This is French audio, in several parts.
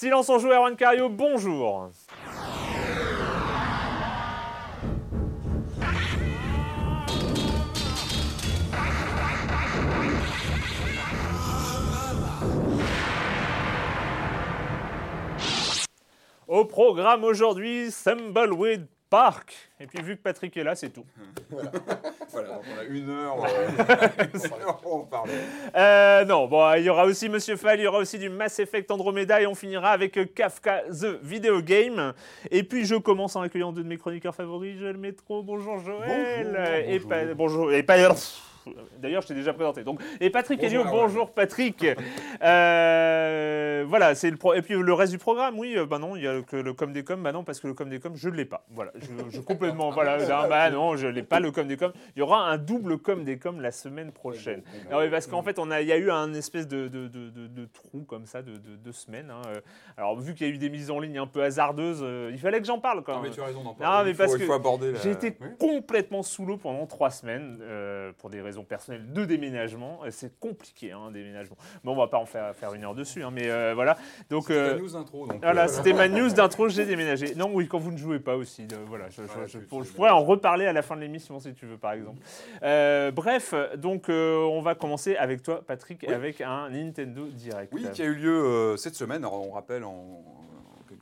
Silence en joueur, Erwan Cario, bonjour. Au programme aujourd'hui, Thimbleweed Park. Et puis vu que Patrick est là, c'est tout. Voilà, donc on a une heure euh, pour en parler. Euh, non, bon, il y aura aussi Monsieur Fall, il y aura aussi du Mass Effect Andromeda et on finira avec euh, Kafka The Video Game. Et puis je commence en accueillant deux de mes chroniqueurs favoris, Joël Métro. Bonjour Joël. Bonjour, Et bonjour. pas- bonjour. Et pas. D'ailleurs, je t'ai déjà présenté. Donc, et Patrick Bonjour, Helio, Erwan. bonjour Patrick. Euh, voilà, c'est le pro- et puis le reste du programme, oui, bah non, il y a que le com des com, bah non, parce que le com des com, je ne l'ai pas. Voilà, je, je complètement, voilà, non, bah non, je l'ai pas le com des com. Il y aura un double com des com la semaine prochaine. Ah oui, parce qu'en fait, on a, il y a eu un espèce de, de, de, de- trou comme ça de de- deux semaines. hein. Euh, Alors, vu qu'il y a eu des mises en ligne un peu hasardeuses, il fallait que j'en parle quand Non, même. mais tu as raison d'en Non, parler. mais il faut, parce il que faut aborder la... J'ai été Oui. complètement sous l'eau pendant trois semaines euh, pour des raisons personnelles de déménagement. Euh, C'est compliqué, hein, un déménagement. Mais on va pas en faire, faire une heure dessus, hein, mais euh, voilà. Donc, C'était euh, la news intro. Donc, voilà, euh, c'était ma news d'intro, j'ai déménagé. Non, oui, quand vous ne jouez pas aussi. euh, voilà, je, je- Voilà, je- tu- pour- tu- je pourrais en reparler à la fin de l'émission si tu veux, par exemple. Euh, bref, donc euh, on va commencer avec toi, Patrick, Oui. avec un Nintendo Direct. Oui, qui a eu lieu euh, cette semaine. Alors, on rappelle en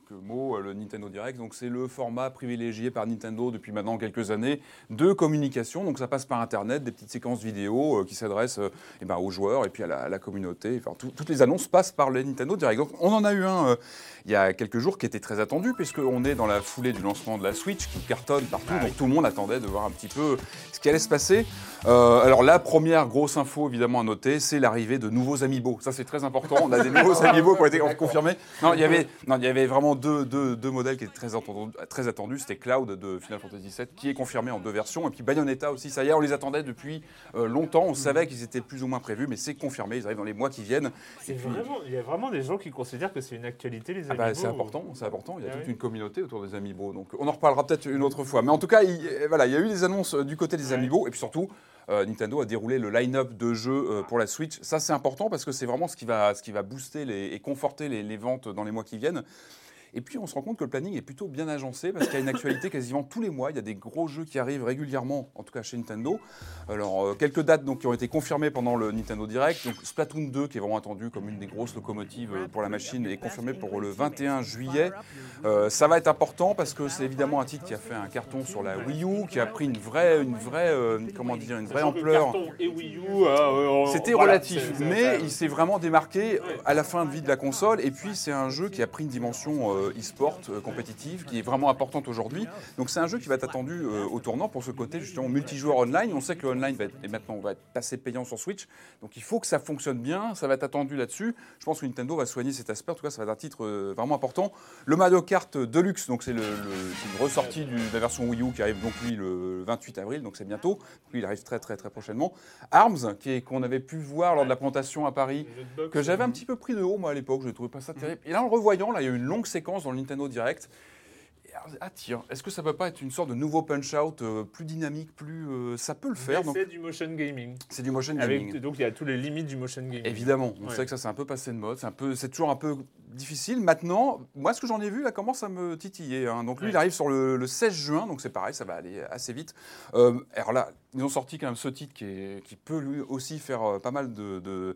quelques mots euh, le Nintendo Direct. Donc, c'est le format privilégié par Nintendo depuis maintenant quelques années de communication. Donc, ça passe par Internet, des petites séquences vidéo euh, qui s'adressent euh, eh ben, aux joueurs et puis à la, à la communauté. Enfin, tout- toutes les annonces passent par le Nintendo Direct. Donc, on en a eu un euh, il y a quelques jours qui était très attendu puisqu'on est dans la foulée du lancement de la Switch qui cartonne partout. Ah donc, tout le monde attendait de voir un petit peu ce qui allait se passer. Euh, alors la première grosse info évidemment à noter, c'est l'arrivée de nouveaux amiibo. Ça c'est très important. On a des nouveaux amiibo qui ont été confirmés. Non, il y avait, non, il y avait vraiment deux, deux, deux modèles qui étaient très attendus. Très attendus. C'était Cloud de Final Fantasy VII qui est confirmé en deux versions et puis Bayonetta aussi. Ça y est, on les attendait depuis euh, longtemps. On savait qu'ils étaient plus ou moins prévus, mais c'est confirmé. Ils arrivent dans les mois qui viennent. C'est Et puis- vraiment- Il y a vraiment des gens qui considèrent que c'est une actualité, les Ah bah, amiibo. c'est important, c'est important. Il y a Ah toute oui. une communauté autour des amiibo. Donc on en reparlera peut-être une autre fois. Mais en tout cas, il, euh, voilà, il y a eu des annonces euh, du côté des Ouais. amiibo et puis surtout. euh, Nintendo a déroulé le line-up de jeux euh, pour la Switch. Ça, c'est important parce que c'est vraiment ce qui va, ce qui va booster les- et conforter les, les ventes dans les mois qui viennent. Et puis, on se rend compte que le planning est plutôt bien agencé parce qu'il y a une actualité quasiment tous les mois. Il y a des gros jeux qui arrivent régulièrement, en tout cas chez Nintendo. Alors, euh, quelques dates donc, qui ont été confirmées pendant le Nintendo Direct. Donc, Splatoon 2, qui est vraiment attendu comme une des grosses locomotives euh, pour la machine, est confirmé pour le 21 juillet. Euh, ça va être important parce que c'est évidemment un titre qui a fait un carton sur la Wii U, qui a pris une vraie, une vraie, euh, comment dire, une vraie ampleur. C'était relatif, mais il s'est vraiment démarqué à la fin de vie de la console. Et puis, c'est un jeu qui a pris une dimension e-sport euh, compétitive qui est vraiment importante aujourd'hui. Donc, c'est un jeu qui va être attendu euh, au tournant pour ce côté justement multijoueur online. On sait que le online va être, et maintenant va être assez payant sur Switch. Donc, il faut que ça fonctionne bien. Ça va être attendu là-dessus. Je pense que Nintendo va soigner cet aspect. En tout cas, ça va être un titre euh, vraiment important. Le Mario Kart Deluxe, donc c'est le, une ressortie de la version Wii U qui arrive donc lui le 28 avril, donc c'est bientôt. Lui, il arrive très très très prochainement. Arms, qui est- qu'on avait pu voir lors de la présentation à Paris, que j'avais un euh, petit peu pris de haut moi à l'époque, je ne trouvais pas ça terrible. Et là, en le revoyant, là, il y a eu une longue séquence dans le Nintendo Direct. Alors, Ah tiens, est-ce que ça peut pas être une sorte de nouveau punch-out euh, plus dynamique, plus euh, ça peut le faire C'est du motion gaming. c'est du motion Avec, gaming. donc il y a toutes les limites du motion gaming. Évidemment, on Ouais. sait que ça c'est un peu passé de mode, c'est un peu, c'est toujours un peu difficile. Maintenant, moi ce que j'en ai vu, là commence à me titiller. hein. Donc lui, Ouais. il arrive sur le, le 16 juin, donc c'est pareil, ça va aller assez vite. Euh, alors là, ils ont sorti quand même ce titre qui, est- qui peut lui aussi faire pas mal de, de,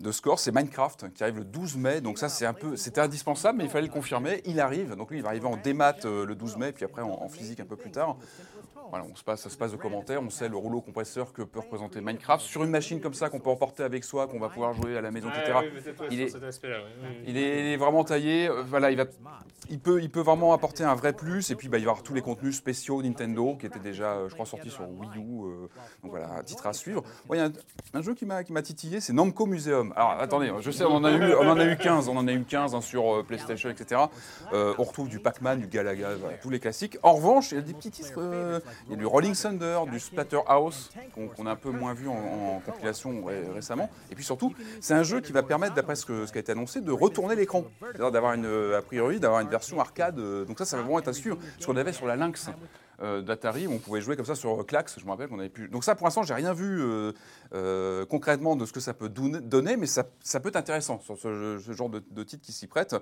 de scores. C'est Minecraft qui arrive le 12 mai, donc ça c'est un peu, c'était indispensable, mais il fallait le confirmer. Il arrive, donc lui il va arriver en démat euh, le 12 mai, puis après en, en physique un peu plus tard. Voilà, on se passe, ça se passe de commentaires, on sait le rouleau compresseur que peut représenter Minecraft sur une machine comme ça qu'on peut emporter avec soi, qu'on va pouvoir jouer à la maison, etc. Il est-. Il est, vraiment taillé, euh, voilà, il, va, il, peut, il peut vraiment apporter un vrai plus. Et puis, bah, il va y avoir tous les contenus spéciaux Nintendo qui étaient déjà, euh, je crois, sortis sur Wii U. euh, donc voilà, un titre à suivre. Il y a un, un jeu qui m'a qui m'a titillé, c'est Namco Museum. Alors attendez, je sais, on en a eu, on en a eu 15, on en a eu 15 hein, sur euh, PlayStation, etc. Euh, on retrouve du Pac-Man, du Galaga, tous les classiques. En revanche, il y a des petits titres. euh, il y a du Rolling Thunder, du Splatterhouse, qu'on a un peu moins vu en, compilation ré- récemment. Et puis surtout, c'est un jeu qui va permettre, d'après ce, qui a été annoncé, de retourner l'écran. C'est-à-dire d'avoir a priori, d'avoir une version arcade. euh, Donc ça, ça va vraiment être sûr. Ce qu'on avait sur la Lynx d'Atari, on pouvait jouer comme ça sur Clax, je me rappelle qu'on avait pu. Donc ça, pour l'instant, j'ai rien vu euh, concrètement de ce que ça peut donner- mais ça, ça peut être intéressant sur ce, ce genre de, de titre qui s'y prête.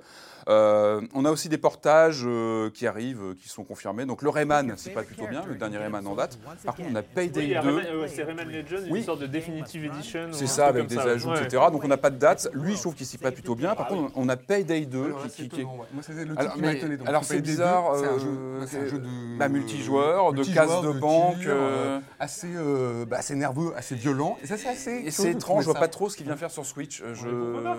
Euh, on a aussi des portages euh, qui arrivent, qui sont confirmés. Donc le Rayman, c'est pas plutôt bien, le dernier Rayman en date. Par contre, on a Oui, Payday a 2. Rayman- euh, ouais, c'est Rayman Legends, Oui. une sorte de Definitive Edition. C'est ça, avec des ça. ajouts, Ouais. etc. Donc on n'a pas de date. Lui, je trouve qu'il s'y prête plutôt bien. Par contre, on a Payday 2 Alors qui, c'est qui-. Moi, c'était le Alors, truc qui m'a mais- étonné. Donc, alors, Payday c'est 2, bizarre, C'est un, euh, jeu, ouais, c'est un jeu de. bah, multijoueur, de casse de banque, assez, bah, assez nerveux, assez violent. Ça, c'est assez. C'est étrange, je vois pas trop ce qu'il vient faire sur Switch. Euh, Je... pourquoi pas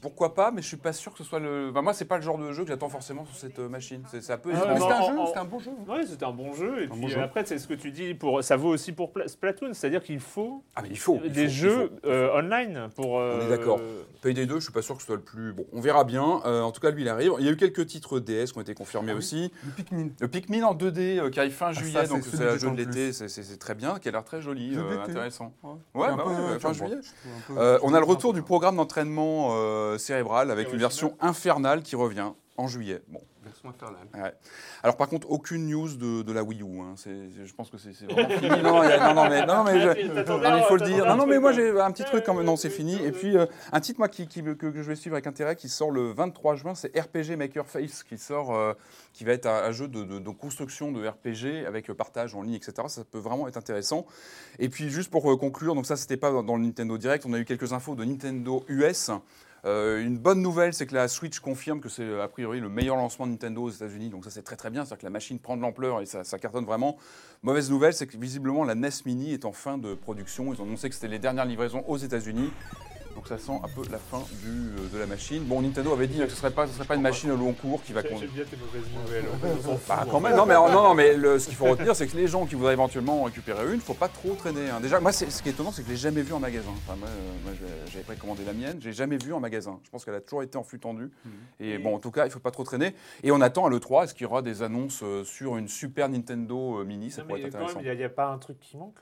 pourquoi pas, mais je suis pas sûr que ce soit le. Bah, moi, c'est pas le genre de jeu que j'attends forcément sur cette euh, machine. C'est ça peut. Ah, c'était un en- jeu, en- c'était un bon jeu. Ouais, c'était un bon jeu. Et puis jeu. après, c'est ce que tu dis, pour, ça vaut aussi pour Pla- Splatoon, c'est-à-dire qu'il faut Ah mais il faut. il des faut, jeux il faut. euh, online pour. euh, On est d'accord. Payday 2, je suis pas sûr que ce soit le plus. Bon, on verra bien. Euh, en tout cas, lui, il arrive. Il y a eu quelques titres DS qui ont été confirmés Ah oui. aussi. Le Pikmin. Le Pikmin en 2D euh, qui arrive fin ça, juillet, donc c'est un jeu de l'été, c'est- très bien, qui a l'air très joli, intéressant. Ouais, Ouais, Un bah peu, ouais, euh, fin je trouve juillet. un peu- Euh, je on a le retour du programme d'entraînement euh, cérébral avec une version infernale qui revient en juillet. Bon. Version infernale. Ouais. Alors par contre, aucune news de, de la Wii U. hein. Je pense que c'est vraiment fini. Non, il y a- non, non, mais, non, non, mais je- il faut le dire. Non, non, mais moi j'ai un petit truc quand même. Non, c'est fini. Et puis euh, un titre moi qui, que, que je vais suivre avec intérêt qui sort le 23 juin, c'est RPG Maker Face qui sort, euh, qui va être un, un jeu de, de- de construction de RPG avec euh, partage en ligne, etc. Ça peut vraiment être intéressant. Et puis juste pour conclure, donc ça c'était pas dans, dans le Nintendo Direct, on a eu quelques infos de Nintendo US. Euh, une bonne nouvelle, c'est que la Switch confirme que c'est a priori le meilleur lancement de Nintendo aux États-Unis, donc ça c'est très très bien, c'est-à-dire que la machine prend de l'ampleur et ça, ça cartonne vraiment. Mauvaise nouvelle, c'est que visiblement la NES Mini est en fin de production. Ils ont annoncé que c'était les dernières livraisons aux États-Unis. Donc ça sent un peu la fin du, euh, de la machine. Bon, Nintendo avait dit que ce ne serait, pas- ce serait pas une machine au long cours qui va conduire. bien tes mauvaises nouvelles. Bah, quand même, non mais, non, non, mais le- ce qu'il faut retenir, c'est que les gens qui voudraient éventuellement en récupérer une, il ne faut pas trop traîner. hein. Déjà, moi, c'est- ce qui est étonnant, c'est que je ne l'ai jamais vue en magasin. Enfin, moi, euh, moi, j'avais précommandé la mienne, je l'ai jamais vue en magasin. Je pense qu'elle a toujours été en flux tendu. Et bon, en tout cas, il ne faut pas trop traîner. Et on attend à l'E3, est-ce qu'il y aura des annonces euh, sur une Super Nintendo euh, Mini? Ça Non, pourrait mais être quand intéressant. même, il n'y a, pas un truc qui manque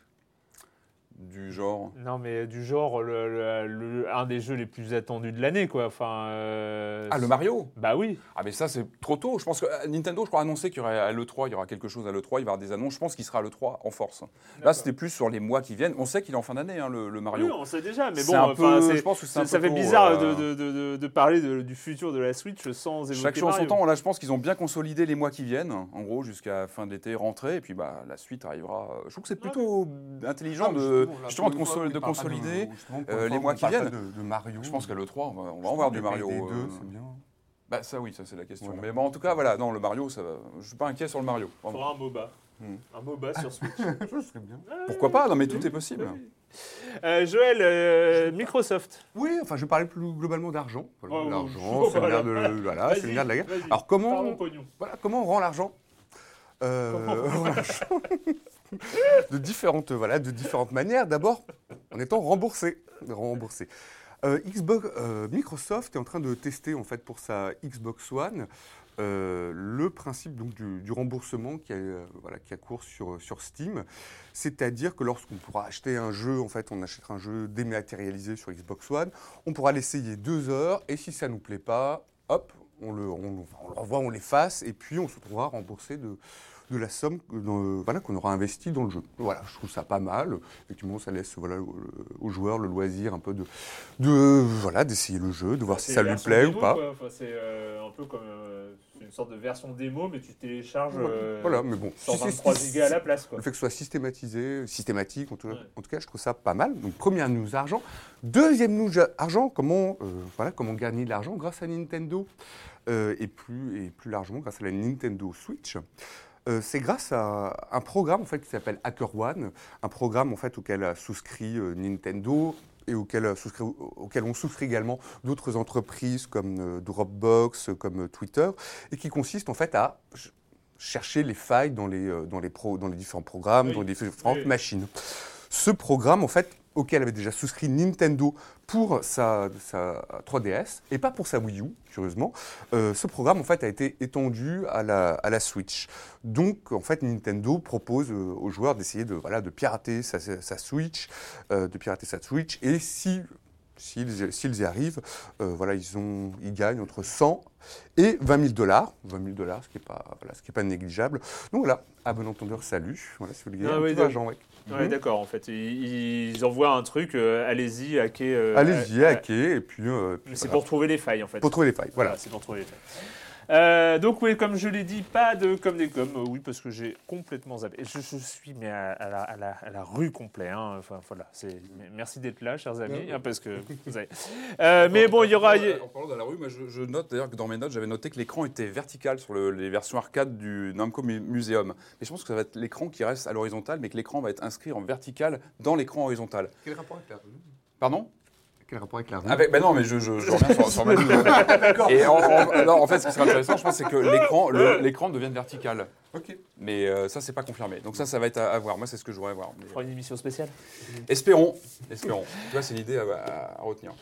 Du genre. Non, mais du genre, le, le- le- un des jeux les plus attendus de l'année, quoi. Enfin, euh, Ah, le Mario Bah oui. Ah mais ça c'est trop tôt. Je pense que euh, Nintendo, je crois, a annoncé qu'il y aurait à l'E3, il y aura quelque chose à l'E3, il va y avoir des annonces. Je pense qu'il sera à l'E3 en force. Là, c'était plus sur les mois qui viennent. On sait qu'il est en fin d'année, hein, le, Mario. Oui, on sait déjà, mais bon, un peu- je pense que c'est ça, un ça peu fait tôt, bizarre euh, de, de- de- de parler de- du futur de la Switch sans évoquer Chaque chose en son temps. Là, je pense qu'ils ont bien consolidé les mois qui viennent, en gros, jusqu'à fin d'été, rentrée. Et puis bah, la suite arrivera. Je trouve que c'est plutôt intelligent Non, mais de, justement, de, on de consolider. euh, les mois on qui viennent. De, de Mario. Je pense qu'à l'E3, on va, on va en voir du Mario. Euh, deux, c'est bien. Bah ça oui, ça c'est la question. Voilà. Mais bon, en tout cas, voilà, non, le Mario, ça va. je suis pas inquiet sur le Mario. Il faudra un MOBA. Hmm. Un MOBA sur Switch. Ça serait bien. Pourquoi pas Non mais tout est possible. Euh, Joël, euh, Microsoft. Oui, enfin, je vais parler plus globalement d'argent. Ouais, l'argent, c'est le voilà. nerf de, voilà, c'est le nerf de la guerre. Alors, comment, pognon. voilà, comment on rend l'argent? Euh, De différentes, voilà, de différentes manières. D'abord, en étant remboursé, remboursé. Euh, Xbox, euh, Microsoft est en train de tester en fait pour sa Xbox One euh, le principe donc du, remboursement qui a, voilà, qui a cours sur, sur Steam. C'est-à-dire que lorsqu'on pourra acheter un jeu, en fait, on achètera un jeu dématérialisé sur Xbox One, on pourra l'essayer deux heures et si ça nous plaît pas, hop, on le, on, on on l'efface et puis on se retrouvera remboursé de, de la somme dans- voilà, qu'on aura investie dans le jeu. Voilà, je trouve ça pas mal. Effectivement, ça laisse voilà, au- aux joueurs le loisir un peu de, de voilà, d'essayer le jeu, de voir si ça lui version plaît démo, ou pas. Enfin, c'est euh, un peu comme euh, une sorte de version démo, mais tu télécharges euh, Voilà, mais bon, si c'est- 123 gigas à la place. Quoi. Le fait que ce soit systématisé, systématique, en tout, Ouais. en tout cas, je trouve ça pas mal. Donc, première news argent. Deuxième news argent, comment, euh, voilà, comment gagner de l'argent grâce à Nintendo et, plus, et plus largement grâce à la Nintendo Switch. Euh, c'est grâce à un programme en fait, qui s'appelle HackerOne, un programme en fait, auquel a souscrit euh, Nintendo et auquel, souscrit, auquel ont souscrit également d'autres entreprises comme euh, Dropbox, comme Twitter, et qui consiste en fait à ch- chercher les failles dans les, dans les, pro- dans les différents programmes, Oui, dans les différentes oui. machines. Ce programme, en fait, auquel avait déjà souscrit Nintendo pour sa, sa 3DS et pas pour sa Wii U, curieusement. Euh, ce programme en fait a été étendu à la, Switch. Donc en fait Nintendo propose euh, aux joueurs d'essayer de, pirater sa, sa Switch, euh, de pirater sa Switch et si s'ils y arrivent, euh, voilà, ils, ont, ils gagnent entre 100 et 20 000 dollars. 20 000 dollars, ce qui n'est pas, voilà, ce qui est pas négligeable. Donc voilà, à bon entendeur, salut. Voilà, si vous voulez gagner Ah oui, ouais. Ouais, Mhm. d'accord, en fait. Ils, ils envoient un truc, euh, allez-y, hacker. euh, Allez-y, hacker, et puis. puis C'est voilà. pour trouver les failles, en fait. Pour trouver les failles. Voilà. c'est pour trouver les failles. Euh, donc oui, comme je l'ai dit, pas de comme des comme. Euh, oui, parce que j'ai complètement zappé. Je, je suis mais à, à la, à la- à la rue complet. hein. Enfin voilà. C'est merci d'être là, chers amis, hein, parce que vous. Euh, mais bon, il y aura. En parlant de la rue, moi, je, je note d'ailleurs que dans mes notes, j'avais noté que l'écran était vertical sur le- les versions arcade du Namco Mu- Museum. Mais je pense que ça va être l'écran qui reste à l'horizontale, mais que l'écran va être inscrit en vertical dans l'écran horizontal. Quel rapport avec la rue? Pardon? Quel rapport avec la rue Avec, ben non, mais je, je, je reviens sur, sur ma. Et en, en- non, en fait, ce qui serait intéressant, je pense, c'est que l'écran, le- l'écran devienne vertical. Ok. Mais euh, ça, c'est pas confirmé. Donc ça, ça va être à, à voir. Moi, c'est ce que je voudrais voir. Mais, une émission spéciale. espérons, espérons. Tu vois, c'est l'idée à, à- à retenir.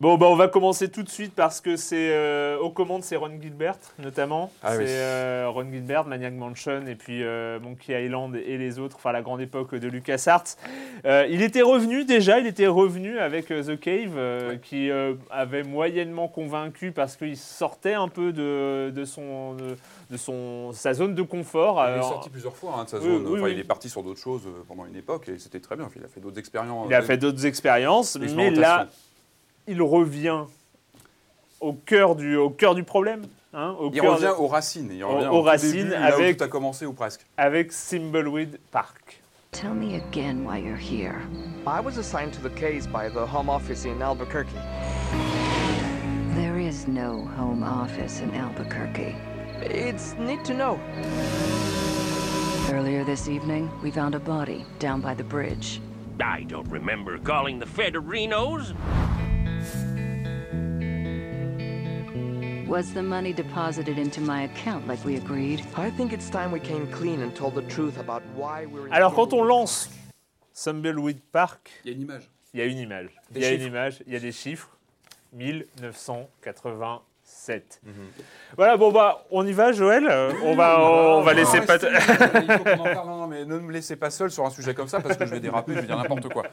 Bon, bah, on va commencer tout de suite parce que c'est euh, aux commandes, c'est Ron Gilbert notamment. Ah c'est oui. euh, Ron Gilbert, Maniac Mansion et puis euh, Monkey Island et les autres, enfin la grande époque de LucasArts. Euh, il était revenu déjà, il était revenu avec The Cave qui avait moyennement convaincu parce qu'il sortait un peu de, de son, de, de son, sa zone de confort. Il est sorti plusieurs fois hein, de sa zone. oui, Enfin, oui. il est parti sur d'autres choses pendant une époque et c'était très bien. Il a fait d'autres expériences. il a fait d'autres expériences, mais là, il revient au cœur du, au cœur du problème. hein, au Il cœur revient de- aux racines. Il Aux- revient aux au tout racines début, là où avec- tout a commencé ou presque. avec Thimbleweed Park. Tell me again why you're here. I was assigned to the case by the Home Office in Albuquerque. There is no home office in Albuquerque. It's neat to know. Earlier this evening, we found a body down by the bridge. I don't remember calling the Federinos. Was the money deposited into my account like we agreed? I think it's time we came clean and told the truth about why we're in Alors quand on lance Thimbleweed Park, Il y a une image. il y a une image. Des il y a chiffres. une image, il y a des chiffres. 1987. Voilà, bon bah on y va Joël. Euh, on va on va laisser pas. Il faut qu'on en parle. Non, non, mais ne me laissez pas seul sur un sujet comme ça parce que je vais déraper, je vais dire n'importe quoi.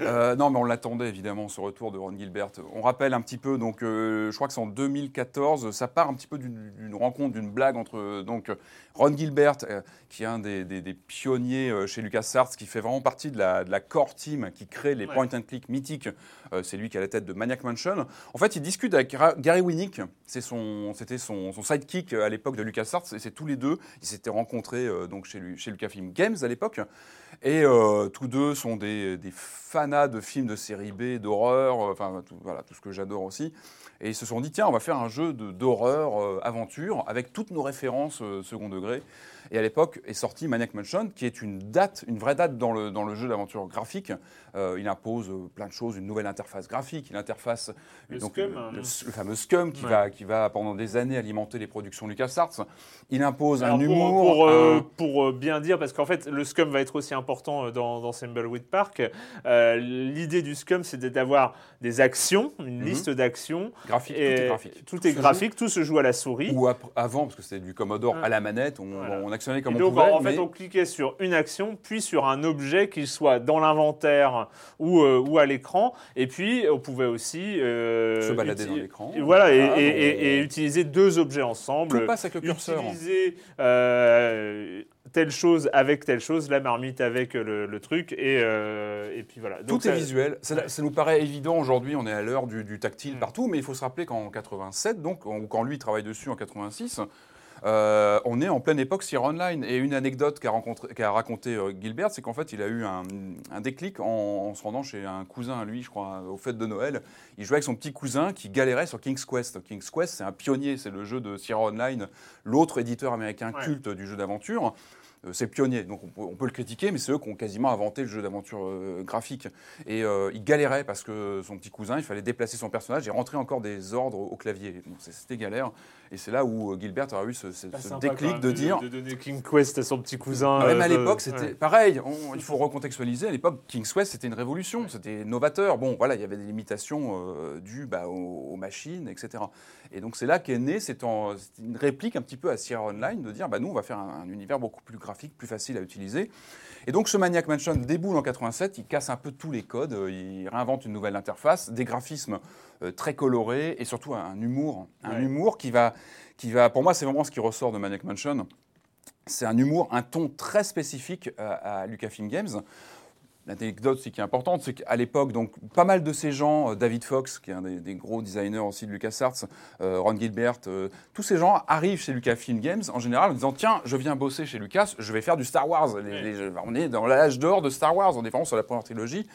Euh, non, mais on l'attendait évidemment ce retour de Ron Gilbert. On rappelle un petit peu, donc euh, je crois que c'est en 2014. Ça part un petit peu d'une rencontre, d'une blague entre donc Ron Gilbert, euh, qui est un des, des- des pionniers euh, chez LucasArts, qui fait vraiment partie de la, de la core team qui crée les Ouais. point and click mythiques. Euh, c'est lui qui a la tête de Maniac Mansion. En fait, il discute avec Ra- Gary Winnick. Son, c'était son, son sidekick à l'époque de LucasArts. Et c'est tous les deux. Ils s'étaient rencontrés donc chez, Lucasfilm Games à l'époque. Et tous deux sont des, des fanas de films de série B, d'horreur, enfin tout, voilà, tout ce que j'adore aussi. Et ils se sont dit, tiens, on va faire un jeu d'horreur, aventure, avec toutes nos références second degré. André. Et à l'époque est sorti Maniac Mansion, qui est une date, une vraie date dans le, dans le jeu d'aventure graphique. Euh, il impose euh, plein de choses, une nouvelle interface graphique, une interface, Le donc, Scum, le, hein. le- le fameux Scum qui, Ouais. va, qui va pendant des années alimenter les productions LucasArts. Il impose Alors, un pour, humour. pour, euh, un- pour, euh, bien dire, parce qu'en fait, le scum va être aussi important euh, dans, dans Park. euh, L'idée du scum, c'était d'avoir des actions, une Mhm. liste d'actions. graphique, tout est graphique. Tout se est joue graphique, tout se joue à la souris. Ou avant, parce que c'était du Commodore Ouais. à la manette, on, on actionnait comme Et on donc, pouvait. en fait, mais- on cliquait sur une action, puis sur un objet, qu'il soit dans l'inventaire ou, euh, ou à l'écran. Et puis, on pouvait aussi euh, Se balader dans l'écran. Voilà, et, et utiliser deux objets ensemble. Tout passe avec le curseur. Utiliser euh, telle chose avec telle chose, la marmite avec le, le truc, et, euh, et puis voilà. Donc, Tout est visuel. Ça, Ouais. ça nous paraît évident aujourd'hui, on est à l'heure du, du tactile Mm. partout, mais il faut se rappeler qu'en 87, donc, ou quand lui travaille dessus en 86, euh, on est en pleine époque Sierra Online. Et une anecdote qu'a raconté euh, Gilbert, c'est qu'en fait, il a eu un, un déclic en, en se rendant chez un cousin à lui, je crois, aux fêtes de Noël. Il jouait avec son petit cousin qui galérait sur King's Quest. King's Quest, c'est un pionnier, c'est le jeu de Sierra Online, l'autre éditeur américain Ouais. culte du jeu d'aventure. Euh, c'est pionnier, donc on peut, le critiquer, mais c'est eux qui ont quasiment inventé le jeu d'aventure graphique. Et euh, il galérait parce que son petit cousin, il fallait déplacer son personnage et rentrer encore des ordres au clavier. C'était galère. Et c'est là où euh, Gilbert a eu ce, quand déclic même, de dire De donner King Quest à son petit cousin. ouais, mais à euh, l'époque, de- c'était ouais. pareil. On- il faut recontextualiser. À l'époque, King's Quest, c'était une révolution. C'était novateur. Bon, voilà, il y avait des limitations euh, dues bah, aux, aux machines, etc. Et donc, c'est là qu'est né c'est une réplique un petit peu à Sierra Online de dire, bah, nous, on va faire un, un univers beaucoup plus graphique, plus facile à utiliser. Et donc, ce Maniac Mansion déboule en 87. Il casse un peu tous les codes. euh, Il réinvente une nouvelle interface, des graphismes euh, très colorés et surtout un, un humour, un Ouais. humour qui va, qui va, pour moi, c'est vraiment ce qui ressort de Maniac Mansion c'est un humour, un ton très spécifique à, à Lucasfilm Games. L'anecdote aussi qui est importante, c'est qu'à l'époque, donc pas mal de ces gens, euh, David Fox, qui est un des, des gros designers aussi de LucasArts, euh, Ron Gilbert, euh, tous ces gens arrivent chez Lucasfilm Games en général en disant tiens, je viens bosser chez Lucas, je vais faire du Star Wars. Les- les- on est dans l'âge d'or de Star Wars, en défense sur la première trilogie.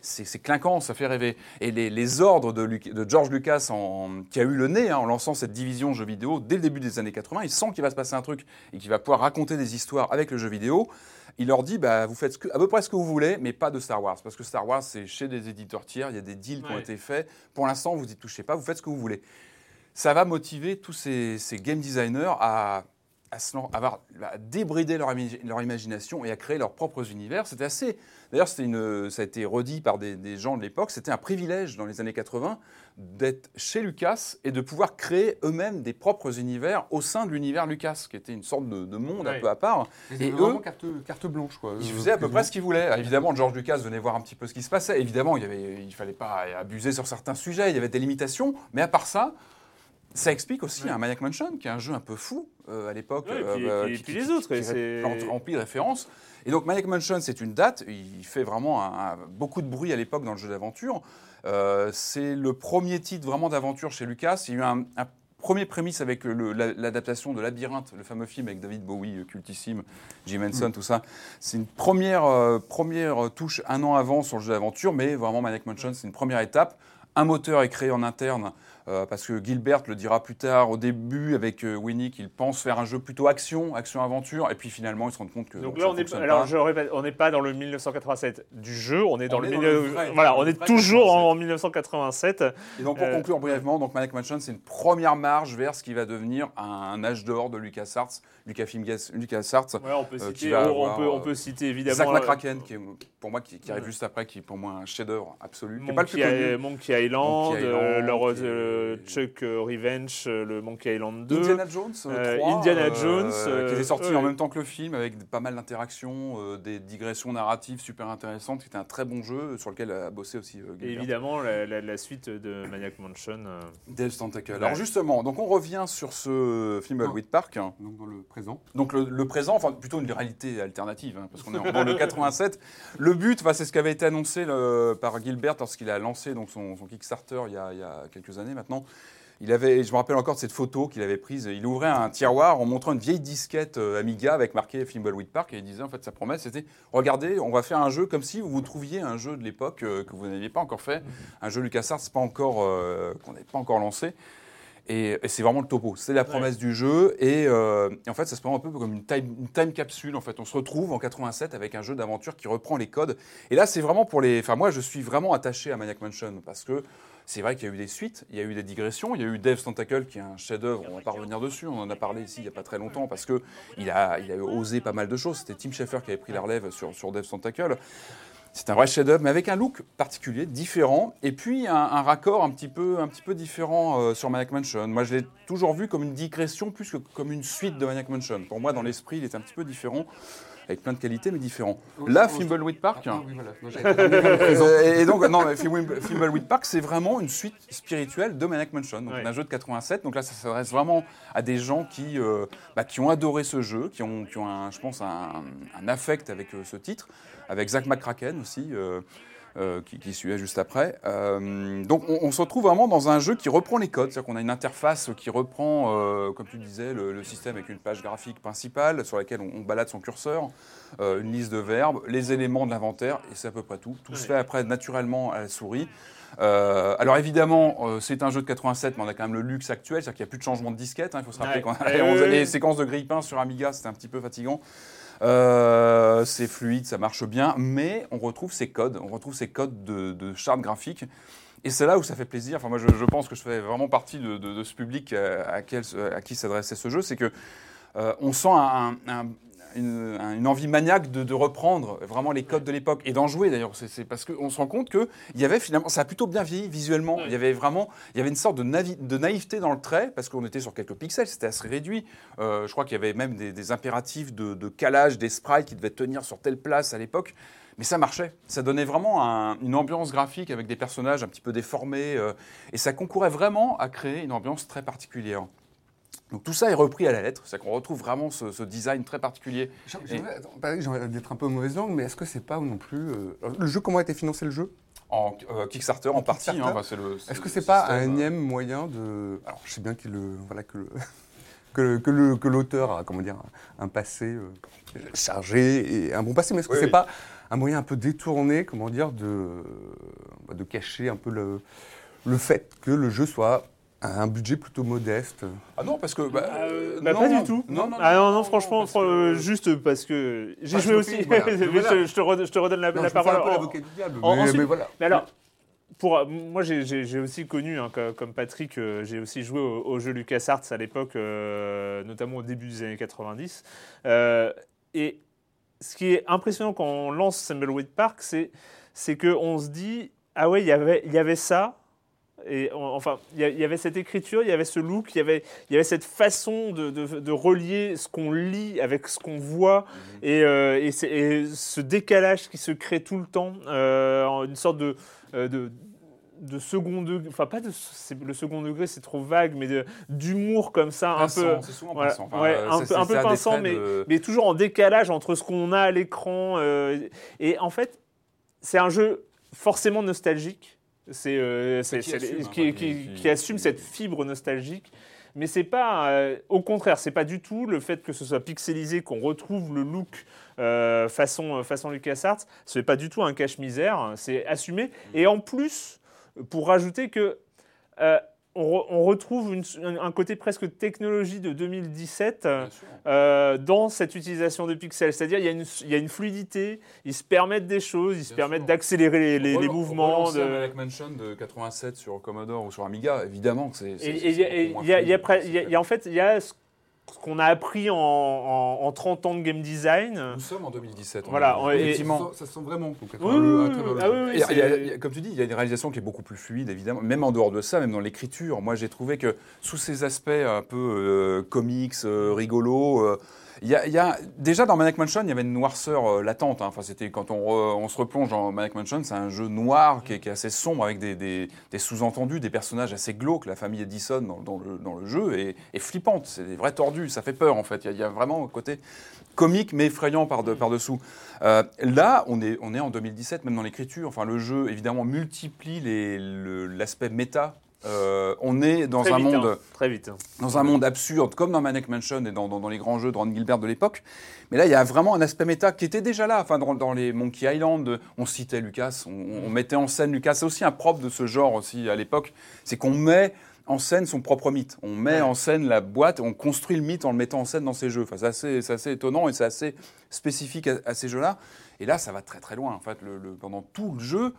C'est c'est clinquant, ça fait rêver. Et les, les ordres de, Luc- de George Lucas, en- qui a eu le nez hein, en lançant cette division jeux vidéo dès le début des années 80, il sent qu'il va se passer un truc et qu'il va pouvoir raconter des histoires avec le jeu vidéo. Il leur dit, bah, vous faites ce que- à peu près ce que vous voulez, mais pas de Star Wars. Parce que Star Wars, c'est chez des éditeurs tiers, il y a des deals qui ont été faits. Pour l'instant, vous n'y touchez pas, vous faites ce que vous voulez. Ça va motiver tous ces, ces game designers à, à, se lan- à avoir- à débrider leur, imagination et à créer leurs propres univers. C'était assez. D'ailleurs, ça a été redit par des, des gens de l'époque. C'était un privilège dans les années 80 d'être chez Lucas et de pouvoir créer eux-mêmes des propres univers au sein de l'univers Lucas, qui était une sorte de, de monde un Ouais. peu à part. Ils Et eux- carte, carte blanche, quoi. Ils Euh, faisaient à peu près ce qu'ils voulaient. Évidemment, George Lucas venait voir un petit peu ce qui se passait. Évidemment, il ne fallait pas abuser sur certains sujets, il y avait des limitations. Mais à part ça, ça explique aussi un Maniac Mansion, qui est un jeu un peu fou euh, à l'époque. Ouais, et puis- euh, et qui- puis qui- les autres, qui et est c'est- rempli de références. Et donc Maniac Mansion, c'est une date. Il fait vraiment un- un- beaucoup de bruit à l'époque dans le jeu d'aventure. Euh, c'est le premier titre vraiment d'aventure chez Lucas. Il y a eu un, un premier prémisse avec la- l'adaptation de Labyrinthe, le fameux film avec David Bowie, euh, cultissime, Jim Henson, tout ça. C'est une première, euh, première touche un an avant sur le jeu d'aventure, mais vraiment Maniac Mansion, c'est une première étape. Un moteur est créé en interne euh, parce que Gilbert le dira plus tard. Au début, avec euh, Winnie, qu'il pense faire un jeu plutôt action, action-aventure, et puis finalement, il se rend compte que Donc là, on est, fonctionne alors pas. je répète, on n'est pas dans le 1987 du jeu, on est dans On le, est dans milieu- le vrai, voilà, on est toujours en, 87. 1987. Et donc, pour Euh, conclure brièvement, donc Maniac Mansion, c'est une première marche vers ce qui va devenir un, un âge d'or de LucasArts, Lucasfilm LucasArts. Ouais, on peut citer, va on, peut, on peut citer évidemment Zack McCracken, qui est pour moi qui, qui arrive juste après, qui est pour moi un chef-d'œuvre absolu. Qui est pas le plus Monkey, connu. Monkey Island, Monkey Island, leur, Chuck euh, Revenge, euh, le Monkey Island 2. Indiana Jones euh, Euh, 3, Indiana euh, Jones, qui euh, était sorti en même temps que le film, avec pas mal d'interactions, euh, des digressions narratives super intéressantes. C'était un très bon jeu sur lequel a bossé aussi euh, Et Gilbert. évidemment, la, la- la suite de Maniac Mansion. euh, Death's Tentacle. Ouais. Alors justement, donc on revient sur ce film Non. Wild Park. Donc dans le présent. Donc le, le présent, enfin plutôt une réalité alternative, hein, parce qu'on est dans le 87. Le but, enfin, c'est ce qui avait été annoncé le- par Gilbert lorsqu'il a lancé donc, son, son Kickstarter il y, a, il y a quelques années maintenant. Il avait, je me rappelle encore de cette photo qu'il avait prise. Il ouvrait un tiroir en montrant une vieille disquette euh, Amiga avec marqué Fimbleweed Park et il disait en fait sa promesse c'était regardez, on va faire un jeu comme si vous trouviez un jeu de l'époque euh, que vous n'aviez pas encore fait, un jeu LucasArts pas encore euh, qu'on n'avait pas encore lancé. Et, et c'est vraiment le topo. C'est la promesse du jeu. Et, et en fait, ça se prend un peu comme une time, une time capsule. En fait, on se retrouve en 87 avec un jeu d'aventure qui reprend les codes. Et là, c'est vraiment pour les. Enfin, moi, je suis vraiment attaché à Maniac Mansion parce que c'est vrai qu'il y a eu des suites, il y a eu des digressions. Il y a eu Death's Tentacle qui est un chef-d'œuvre. On va pas revenir dessus. On en a parlé ici il y a pas très longtemps parce que il a, il a osé pas mal de choses. C'était Tim Schafer qui avait pris la relève sur, sur Death's Tentacle. C'est un vrai chef-d'œuvre, mais avec un look particulier, différent, et puis un, un raccord un petit peu, un petit peu différent euh, sur Maniac Mansion. Moi, je l'ai toujours vu comme une digression plus que comme une suite de Maniac Mansion. Pour moi, dans l'esprit, il est un petit peu différent, avec plein de qualités, mais différent. Là, Fimbleweed Park. Ah, oui, voilà. Non, et donc, non, mais Fimble- Fimbleweed Park, c'est vraiment une suite spirituelle de Maniac Mansion, donc Ouais. un jeu de 87. Donc là, ça s'adresse vraiment à des gens qui, euh, bah, qui ont adoré ce jeu, qui ont, qui ont un, je pense, un, un affect avec euh, ce titre, avec Zach McCracken aussi. euh, euh, qui, qui suivait juste après. Euh, donc on, on se retrouve vraiment dans un jeu qui reprend les codes, c'est-à-dire qu'on a une interface qui reprend, euh, comme tu disais, le, le système avec une page graphique principale sur laquelle on, on balade son curseur, une liste de verbes, les éléments de l'inventaire, et c'est à peu près tout. Tout se fait après naturellement à la souris. Euh, alors évidemment, euh, c'est un jeu de 87, mais on a quand même le luxe actuel, c'est-à-dire qu'il n'y a plus de changement de disquette. hein, il faut se rappeler Ouais. qu'on ouais. les séquences de grille-pain sur Amiga, c'était un petit peu fatigant. Euh, c'est fluide, ça marche bien, mais on retrouve ces codes, on retrouve ces codes de, de charte graphique. Et c'est là où ça fait plaisir. Enfin, moi, je, pense que je fais vraiment partie de, ce public à, qui s'adressait ce jeu. C'est que euh, on sent un- une, un- une envie maniaque de, de reprendre vraiment les codes de l'époque et d'en jouer d'ailleurs. C'est- parce qu'on se rend compte que il y avait finalement, ça a plutôt bien vieilli visuellement. Il y avait vraiment, il y avait une sorte de, naïveté dans le trait parce qu'on était sur quelques pixels, c'était assez réduit. Euh, je crois qu'il y avait même des, des impératifs de, de calage des sprites qui devaient tenir sur telle place à l'époque. Mais ça marchait. Ça donnait vraiment un- une ambiance graphique avec des personnages un petit peu déformés. euh, et ça concourait vraiment à créer une ambiance très particulière. Donc tout ça est repris à la lettre. C'est qu'on retrouve vraiment ce, ce design très particulier. J'ai- envie d'être un peu mauvaise langue, mais est-ce que c'est pas non plus. euh, le jeu, comment a été financé le jeu? En euh, Kickstarter, en partie. Hein, Est-ce que le c'est pas un énième moyen de. Alors, je sais bien que le. Voilà, que le. Que, que que l'auteur a comment dire, un passé euh, chargé et un bon passé, mais est-ce que Oui, c'est oui. pas un moyen un peu détourné, comment dire, de, bah, de cacher un peu le, le fait que le jeu soit un budget plutôt modeste Ah non, parce que. Bah, Euh, bah, non, pas du tout. Non, non, ah non, non, franchement, parce que- fran- euh, juste parce que j'ai Ah, joué aussi. voilà. je, Voilà. te- je te redonne, je te redonne la, Non, la je parole. un peu du diable, en- mais, ensuite- mais voilà. Mais alors, pour, moi, j'ai- aussi connu, hein, co- comme Patrick, euh, j'ai aussi joué au, au jeu LucasArts à l'époque, euh, notamment au début des années 90. Euh, et ce qui est impressionnant quand on lance Thimbleweed Park, c'est qu'on se dit ah ouais, il y avait- il y avait ça. Et on- enfin, il y, avait cette écriture, il y avait ce look, il y avait, il y avait cette façon de, de- de relier ce qu'on lit avec ce qu'on voit et, euh, et, ce décalage qui se crée tout le temps, euh, une sorte de, euh, de, de second degré, enfin pas de le second degré, c'est trop vague, mais d'humour comme ça, un peu. C'est souvent voilà, pinçant. Enfin, ouais, un peu, un peu traits mais, de- mais toujours en décalage entre ce qu'on a à l'écran. euh, et en fait, c'est un jeu forcément nostalgique. C'est euh, qui assume, qui, hein, qui- qui- qui qui- assume cette fibre nostalgique. Mais c'est pas, euh, au contraire, c'est pas du tout le fait que ce soit pixelisé, qu'on retrouve le look euh, façon, façon LucasArts. Ce n'est pas du tout un cache-misère, c'est assumé. Et en plus, pour rajouter que euh, on, re- on retrouve une- un côté presque technologie de 2017 euh, dans cette utilisation de pixels. C'est-à-dire il y, a une- il y a une fluidité, ils se permettent des choses, ils se permettent d'accélérer les, les- les Rel- mouvements. relancer de- Maniac Mansion de 87 sur Commodore ou sur Amiga, évidemment il y y y a en fait il y a ce qu'on a appris en, en- en 30 ans de game design. Nous sommes en 2017. on Voilà, et- effectivement. Ça, ça sent vraiment. donc, Oui, oui, oui, ah oui, Et y a- y a- comme tu dis, il y a une réalisation qui est beaucoup plus fluide, évidemment. Même en dehors de ça, même dans l'écriture. Moi, j'ai trouvé que sous ces aspects un peu euh, comics, euh, rigolos, euh, y, a, déjà dans Maniac Mansion, il y avait une noirceur euh, latente. hein. Enfin, quand on, se replonge dans Maniac Mansion, c'est un jeu noir qui est, assez sombre avec des, sous-entendus, des personnages assez glauques. La famille Edison dans, le, jeu est, flippante. C'est des vrais tordus. Ça fait peur en fait. Il y a, vraiment un côté comique mais effrayant par, de, par dessous. Euh, là, on est, en 2017, même dans l'écriture. Enfin, le jeu évidemment multiplie les- le- l'aspect méta. Euh, on est dans très un vite, monde hein, très vite. dans un monde absurde, comme dans Maniac Mansion et dans, dans- dans les grands jeux de Ron Gilbert de l'époque. Mais là, il y a vraiment un aspect méta qui était déjà là. Enfin, dans, dans les Monkey Island, on citait Lucas, on, on mettait en scène Lucas. C'est aussi un propre de ce genre aussi à l'époque, c'est qu'on met en scène son propre mythe. On met en scène la boîte, on construit le mythe en le mettant en scène dans ses jeux. Enfin, c'est assez, étonnant et c'est assez spécifique à, à ces jeux-là. Et là, ça va très très loin. En fait, le- le- pendant tout le jeu,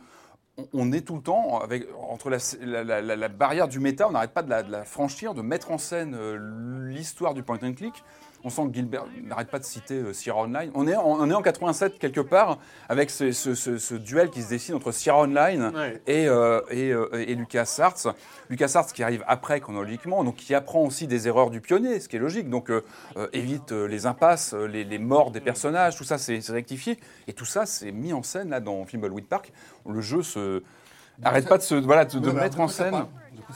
on- est tout le temps avec, entre la, barrière du méta, on n'arrête pas de la, de la franchir, de mettre en scène euh, l'histoire du point and click. On sent que Gilbert n'arrête pas de citer euh, Sierra Online. On est, en, on est en 87 quelque part avec ce, ce- ce- ce duel qui se dessine entre Sierra Online Ouais. et, euh, et, euh, et LucasArts. LucasArts qui arrive après chronologiquement, donc qui apprend aussi des erreurs du pionnier, ce qui est logique. Donc euh, euh, évite euh, les impasses, euh, les, les morts des personnages, tout ça c'est rectifié. Et tout ça c'est mis en scène là dans Thimbleweed Park. Le jeu se arrête pas de se voilà de, de Ouais, alors, mettre en scène.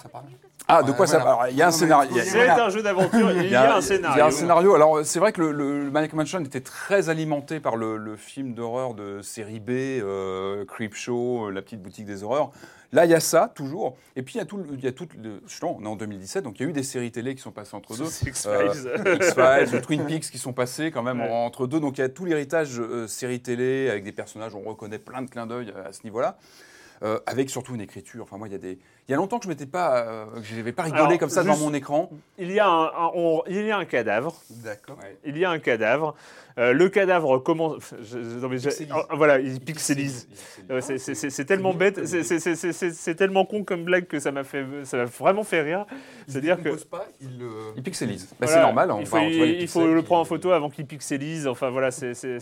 Parle De quoi ça parle Ah, de quoi ça voilà. alors, Il y a un scénario. C'est un jeu d'aventure, il y a un scénario. il y a un scénario. Alors, c'est vrai que le, le, Maniac Mansion était très alimenté par le, le film d'horreur de série B, euh, Creepshow, euh, La petite boutique des horreurs. Là, il y a ça, toujours. Et puis, il y a tout, le- il y a tout justement, on est en 2017, donc il y a eu des séries télé qui sont passées entre deux. X-Files. Euh, X-Files, ou Twin Peaks qui sont passés quand même Ouais. entre deux. Donc il y a tout l'héritage euh, série télé avec des personnages, on reconnaît plein de clins d'œil à ce niveau-là. Euh, avec surtout une écriture. Enfin, moi, il y a des. Il y a longtemps que je m'étais pas, euh, que je n'avais pas rigolé Alors, comme ça devant juste- mon écran. Il y a un, un- on- il y a un cadavre. D'accord. Il y a un cadavre. Euh, le cadavre commence. je- je- non, mais je- Pixelise. oh, voilà, il pixelise. C'est- tellement bête, c'est- tellement con comme blague que ça m'a fait, ça m'a vraiment fait rire. C'est-à-dire que pose pas, il le. Il pixelise. Bah, voilà, c'est normal. on il va- faut, on voit les il faut le prendre en photo avant qu'il pixelise. Enfin voilà, c'est c'est-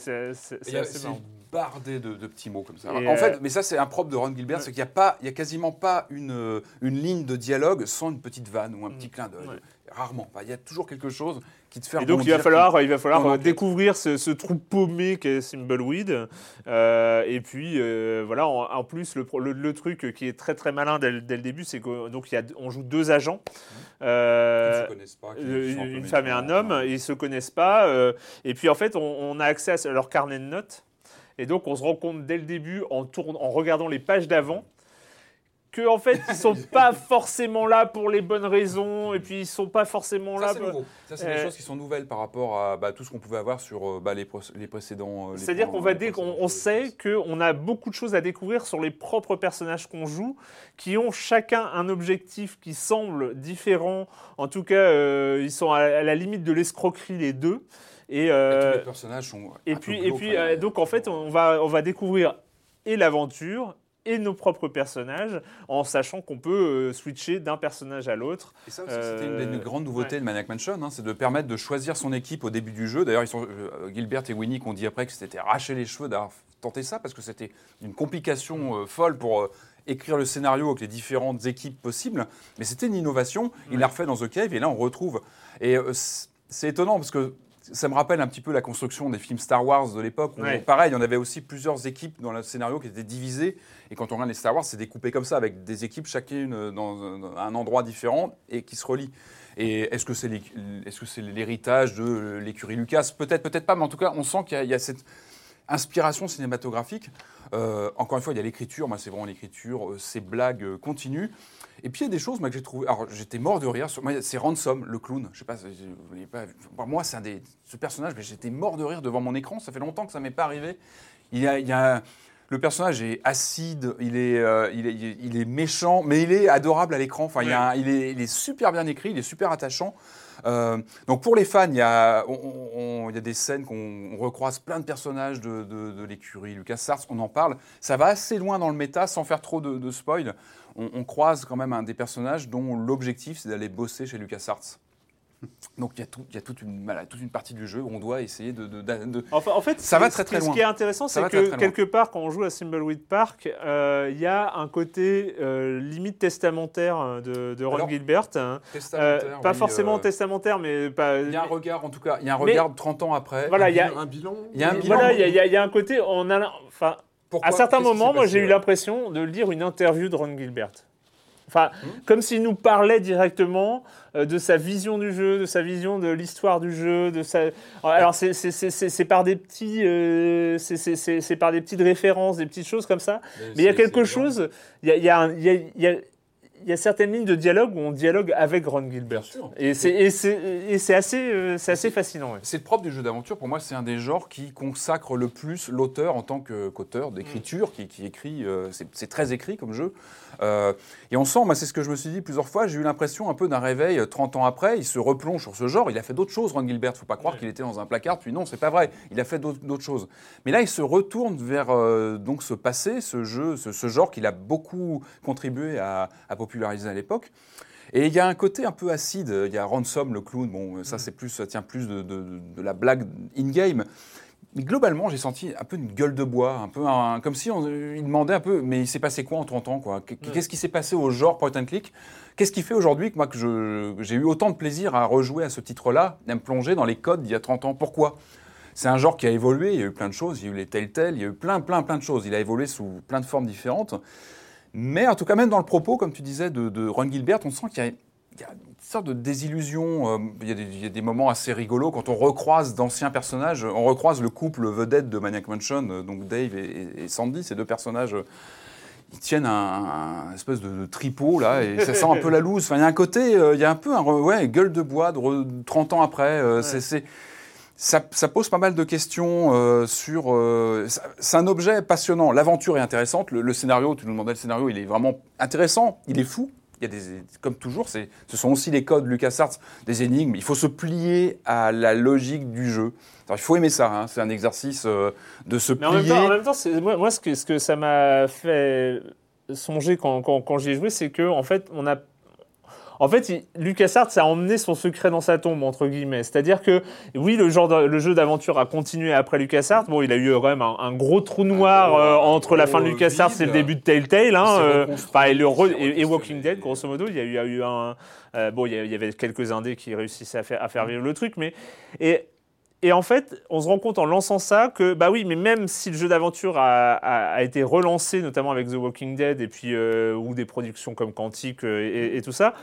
bardé de, de petits mots comme ça. Et en euh, fait, mais ça c'est un propre de Ron Gilbert, c'est qu'il n'y a pas, il y a quasiment pas une, euh, une ligne de dialogue sans une petite vanne ou un petit clin d'œil. Mm. Ouais. Rarement. Il y a toujours quelque chose qui te fait Et donc il va falloir, il va falloir euh, découvrir ce, ce trou paumé qu'est Thimbleweed. Euh, et puis euh, voilà, en, en plus le, le- le truc qui est très très malin dès, le- dès le début, c'est qu'on joue deux agents. Euh, ne se pas, euh, une femme et un homme, ils se connaissent pas. euh, et puis en fait, on, on a accès à leur carnet de notes. Et donc on se rend compte dès le début, en, tourne, en regardant les pages d'avant, que en fait ils sont pas forcément là pour les bonnes raisons. Et puis ils sont pas forcément Ça, là. pour- nouveau. Ça, c'est des Euh, choses qui sont nouvelles par rapport à bah, tout ce qu'on pouvait avoir sur euh, bah, les, les précédents. euh, C'est-à-dire qu'on va les dé- précédents on, on jeux. sait qu'on a beaucoup de choses à découvrir sur les propres personnages qu'on joue, qui ont chacun un objectif qui semble différent. En tout cas, euh, ils sont à la limite de l'escroquerie les deux. Et, Et tous les personnages sont. et un peu puis, et donc en fait, on va, on va découvrir et l'aventure et nos propres personnages en sachant qu'on peut euh, switcher d'un personnage à l'autre. Et ça aussi, c'était une des Euh, grandes nouveautés ouais. de Maniac Mansion, hein, c'est de permettre de choisir son équipe au début du jeu. D'ailleurs, euh, Gilbert et Winnie qui ont dit après que c'était arracher les cheveux d'avoir tenté ça parce que c'était une complication folle pour écrire le scénario avec les différentes équipes possibles. Mais c'était une innovation. Il l'a refait dans The Cave et là, on retrouve. Et c'est étonnant parce que ça me rappelle un petit peu la construction des films Star Wars de l'époque. où, Ouais. Pareil, on avait aussi plusieurs équipes dans le scénario qui étaient divisées. Et quand on regarde les Star Wars, c'est découpé comme ça, avec des équipes chacune dans un- endroit différent et qui se relient. Et est-ce que c'est l'héritage de l'écurie Lucas? Peut-être, peut-être pas, mais en tout cas, on sent qu'il y a- il y, a cette inspiration cinématographique. Euh, encore une fois, il y a l'écriture, moi c'est vraiment l'écriture, euh, ces blagues euh, continuent. Et puis il y a des choses moi, que j'ai trouvé. Alors j'étais mort de rire. Sur, c'est Ransom, le clown. Je sais pas, vous pas vu. Moi, c'est un des ce personnage, mais j'étais mort de rire devant mon écran. Ça fait longtemps que ça m'est pas arrivé. Il y a, il y a- le personnage est acide, il est, euh, il est, il est- il est méchant, mais il est adorable à l'écran. Enfin, il, y a un- il, est, il est super bien écrit, il est super attachant. Euh, donc pour les fans, il y a, on- on- on- il y a des scènes qu'on on recroise plein de personnages de, de, de l'écurie LucasArts, on en parle. Ça va assez loin dans le méta sans faire trop de, de spoil. On, on croise quand même un des personnages dont l'objectif c'est d'aller bosser chez LucasArts. Donc il y a, tout- il y a toute, une, voilà, toute une partie du jeu où on doit essayer de... de- de- de- Enfin, en fait, Ça va ce très, qui- très Ce loin. qui est intéressant, c'est très, que très quelque part, quand on joue à Thimbleweed Park, euh, il y a un côté euh, limite testamentaire euh, de, de Ron Alors, Gilbert. hein. Euh, testamentaire, pas oui, forcément euh, testamentaire, mais pas. Il y a un regard, en tout cas, il y a un Mais- regard de 30 ans après. Voilà, il y a, un bilan. Il y a un bilan. voilà, il y a- il y, a- il y a un côté. On a, enfin, Pourquoi à certains moments, moi, j'ai eu l'impression de lire une interview de Ron Gilbert. Enfin, Hmm. comme s'il nous parlait directement euh, de sa vision du jeu, de sa vision de l'histoire du jeu, de sa. Alors, c'est- par des petits, euh, c'est- par des petites références, des petites choses comme ça. Mais il y a quelque chose. Il y a, il y a un- il y a- il y a- il y a certaines lignes de dialogue où on dialogue avec Ron Gilbert. Et c'est assez, euh, assez fascinant. ouais. C'est le propre du jeu d'aventure. Pour moi, c'est un des genres qui consacre le plus l'auteur en tant qu'auteur d'écriture, qui, qui écrit. euh, c'est très écrit comme jeu. Euh, et on sent, moi, c'est ce que je me suis dit plusieurs fois. J'ai eu l'impression un peu d'un réveil euh, 30 ans après. Il se replonge sur ce genre. Il a fait d'autres choses, Ron Gilbert. Faut pas croire qu'il était dans un placard. Puis non, c'est pas vrai. Il a fait d'autres choses. Mais là, il se retourne vers donc ce passé, ce jeu, ce, ce genre qu'il a beaucoup contribué à, à populariser à l'époque. Et il y a un côté un peu acide. Il y a Ransom, le clown. Bon, ça, c'est plus, ça tient plus de, de- de la blague in-game. Mais globalement, j'ai senti un peu une gueule de bois, un peu un- comme si on il demandait un peu, mais il s'est passé quoi en 30 ans quoi? Qu'est-ce qui s'est passé au genre point and click? Qu'est-ce qui fait aujourd'hui que moi que j'ai eu autant de plaisir à rejouer à ce titre-là, à me plonger dans les codes d'il y a 30 ans? Pourquoi? C'est un genre qui a évolué. Il y a eu plein de choses. Il y a eu les Telltale. Il y a eu plein, plein, plein de choses. Il a évolué sous plein de formes différentes. Mais en tout cas, même dans le propos, comme tu disais, de, de Ron Gilbert, on sent qu'il y a, il y a une sorte de désillusion. euh, il, y a des, il y a des moments assez rigolos quand on recroise d'anciens personnages. On recroise le couple vedette de Maniac Mansion, euh, donc Dave et, et Sandy, ces deux personnages. euh, Ils tiennent un, un espèce de, de tripot là et ça sent un peu la loose. Enfin, il y a un côté, il y a un peu un ouais, gueule de bois de re- 30 ans après. c'est ça, ça pose pas mal de questions euh, sur. euh, c'est un objet passionnant. L'aventure est intéressante. Le, le scénario, tu nous demandais le scénario, il est vraiment intéressant. Il est fou. Il y a des, comme toujours, ce sont aussi les codes LucasArts, des énigmes. Il faut se plier à la logique du jeu. Alors, il faut aimer ça. hein. C'est un exercice euh, de se Mais en même plier. temps, en même temps, moi, moi, ce, que, ce que ça m'a fait songer quand, quand, quand j'y ai joué, c'est que en fait, on a. En fait, il- LucasArts a emmené son secret dans sa tombe, entre guillemets. C'est-à-dire que, oui, le, genre de- le jeu d'aventure a continué après LucasArts. Bon, il a eu quand même un, un gros trou noir euh, entre la fin de LucasArts et le début de Telltale. Hein, euh, et, le re- il s'est et- et Walking. Dead, grosso modo, il y a eu, il y a eu un. euh, bon, il y avait quelques indés qui réussissaient à faire, à faire vivre le truc, mais. Et, et en fait, on se rend compte en lançant ça que, bah oui, mais même si le jeu d'aventure a, a- a été relancé, notamment avec The Walking Dead et puis euh, ou des productions comme Quantic euh, et, et tout ça,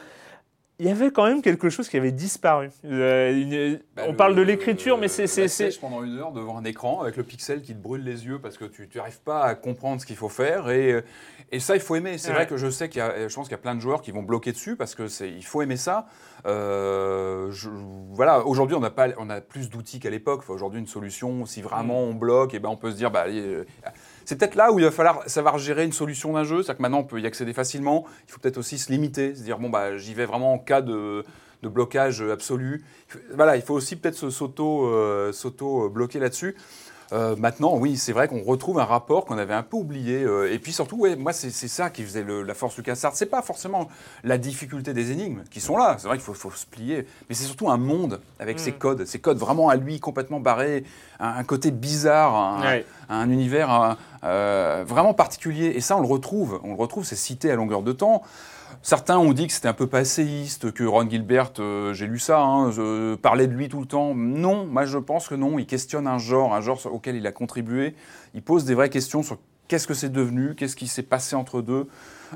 il y avait quand même quelque chose qui avait disparu. Euh, une- Bah, on le- parle de l'écriture, mais c'est c'est- pendant une heure devant un écran avec le pixel qui te brûle les yeux parce que tu n'arrives pas à comprendre ce qu'il faut faire et, et ça il faut aimer. C'est Ouais. vrai que je sais qu'il y a, je pense qu'il y a plein de joueurs qui vont bloquer dessus parce que c'est, il faut aimer ça. Euh, je- voilà, aujourd'hui on n'a pas, on a plus d'outils qu'à l'époque. Enfin, aujourd'hui une solution, si vraiment Mm. on bloque, et ben on peut se dire bah euh, c'est peut-être là où il va falloir savoir gérer une solution d'un jeu. C'est-à-dire que maintenant on peut y accéder facilement. Il faut peut-être aussi se limiter, se dire bon bah j'y vais vraiment en cas de blocage absolu. Voilà, il faut aussi peut-être euh, s'auto bloquer là-dessus. Euh, maintenant, oui, c'est vrai qu'on retrouve un rapport qu'on avait un peu oublié. euh, et puis surtout, ouais, moi, c'est ça qui faisait le- la force du LucasArts. C'est pas forcément la difficulté des énigmes qui sont là. C'est vrai qu'il faut, faut se plier, mais c'est surtout un monde avec ses codes, ses codes vraiment à lui complètement barrés, un, un côté bizarre, un, Ouais. un univers euh, vraiment particulier. Et ça, on le retrouve. On le retrouve. C'est cité à longueur de temps. Certains ont dit que c'était un peu passéiste, que Ron Gilbert, euh, j'ai lu ça, hein, je parlais de lui tout le temps. Non, moi je pense que non. Il questionne un genre, un genre auquel il a contribué. Il pose des vraies questions sur qu'est-ce que c'est devenu, qu'est-ce qui s'est passé entre deux.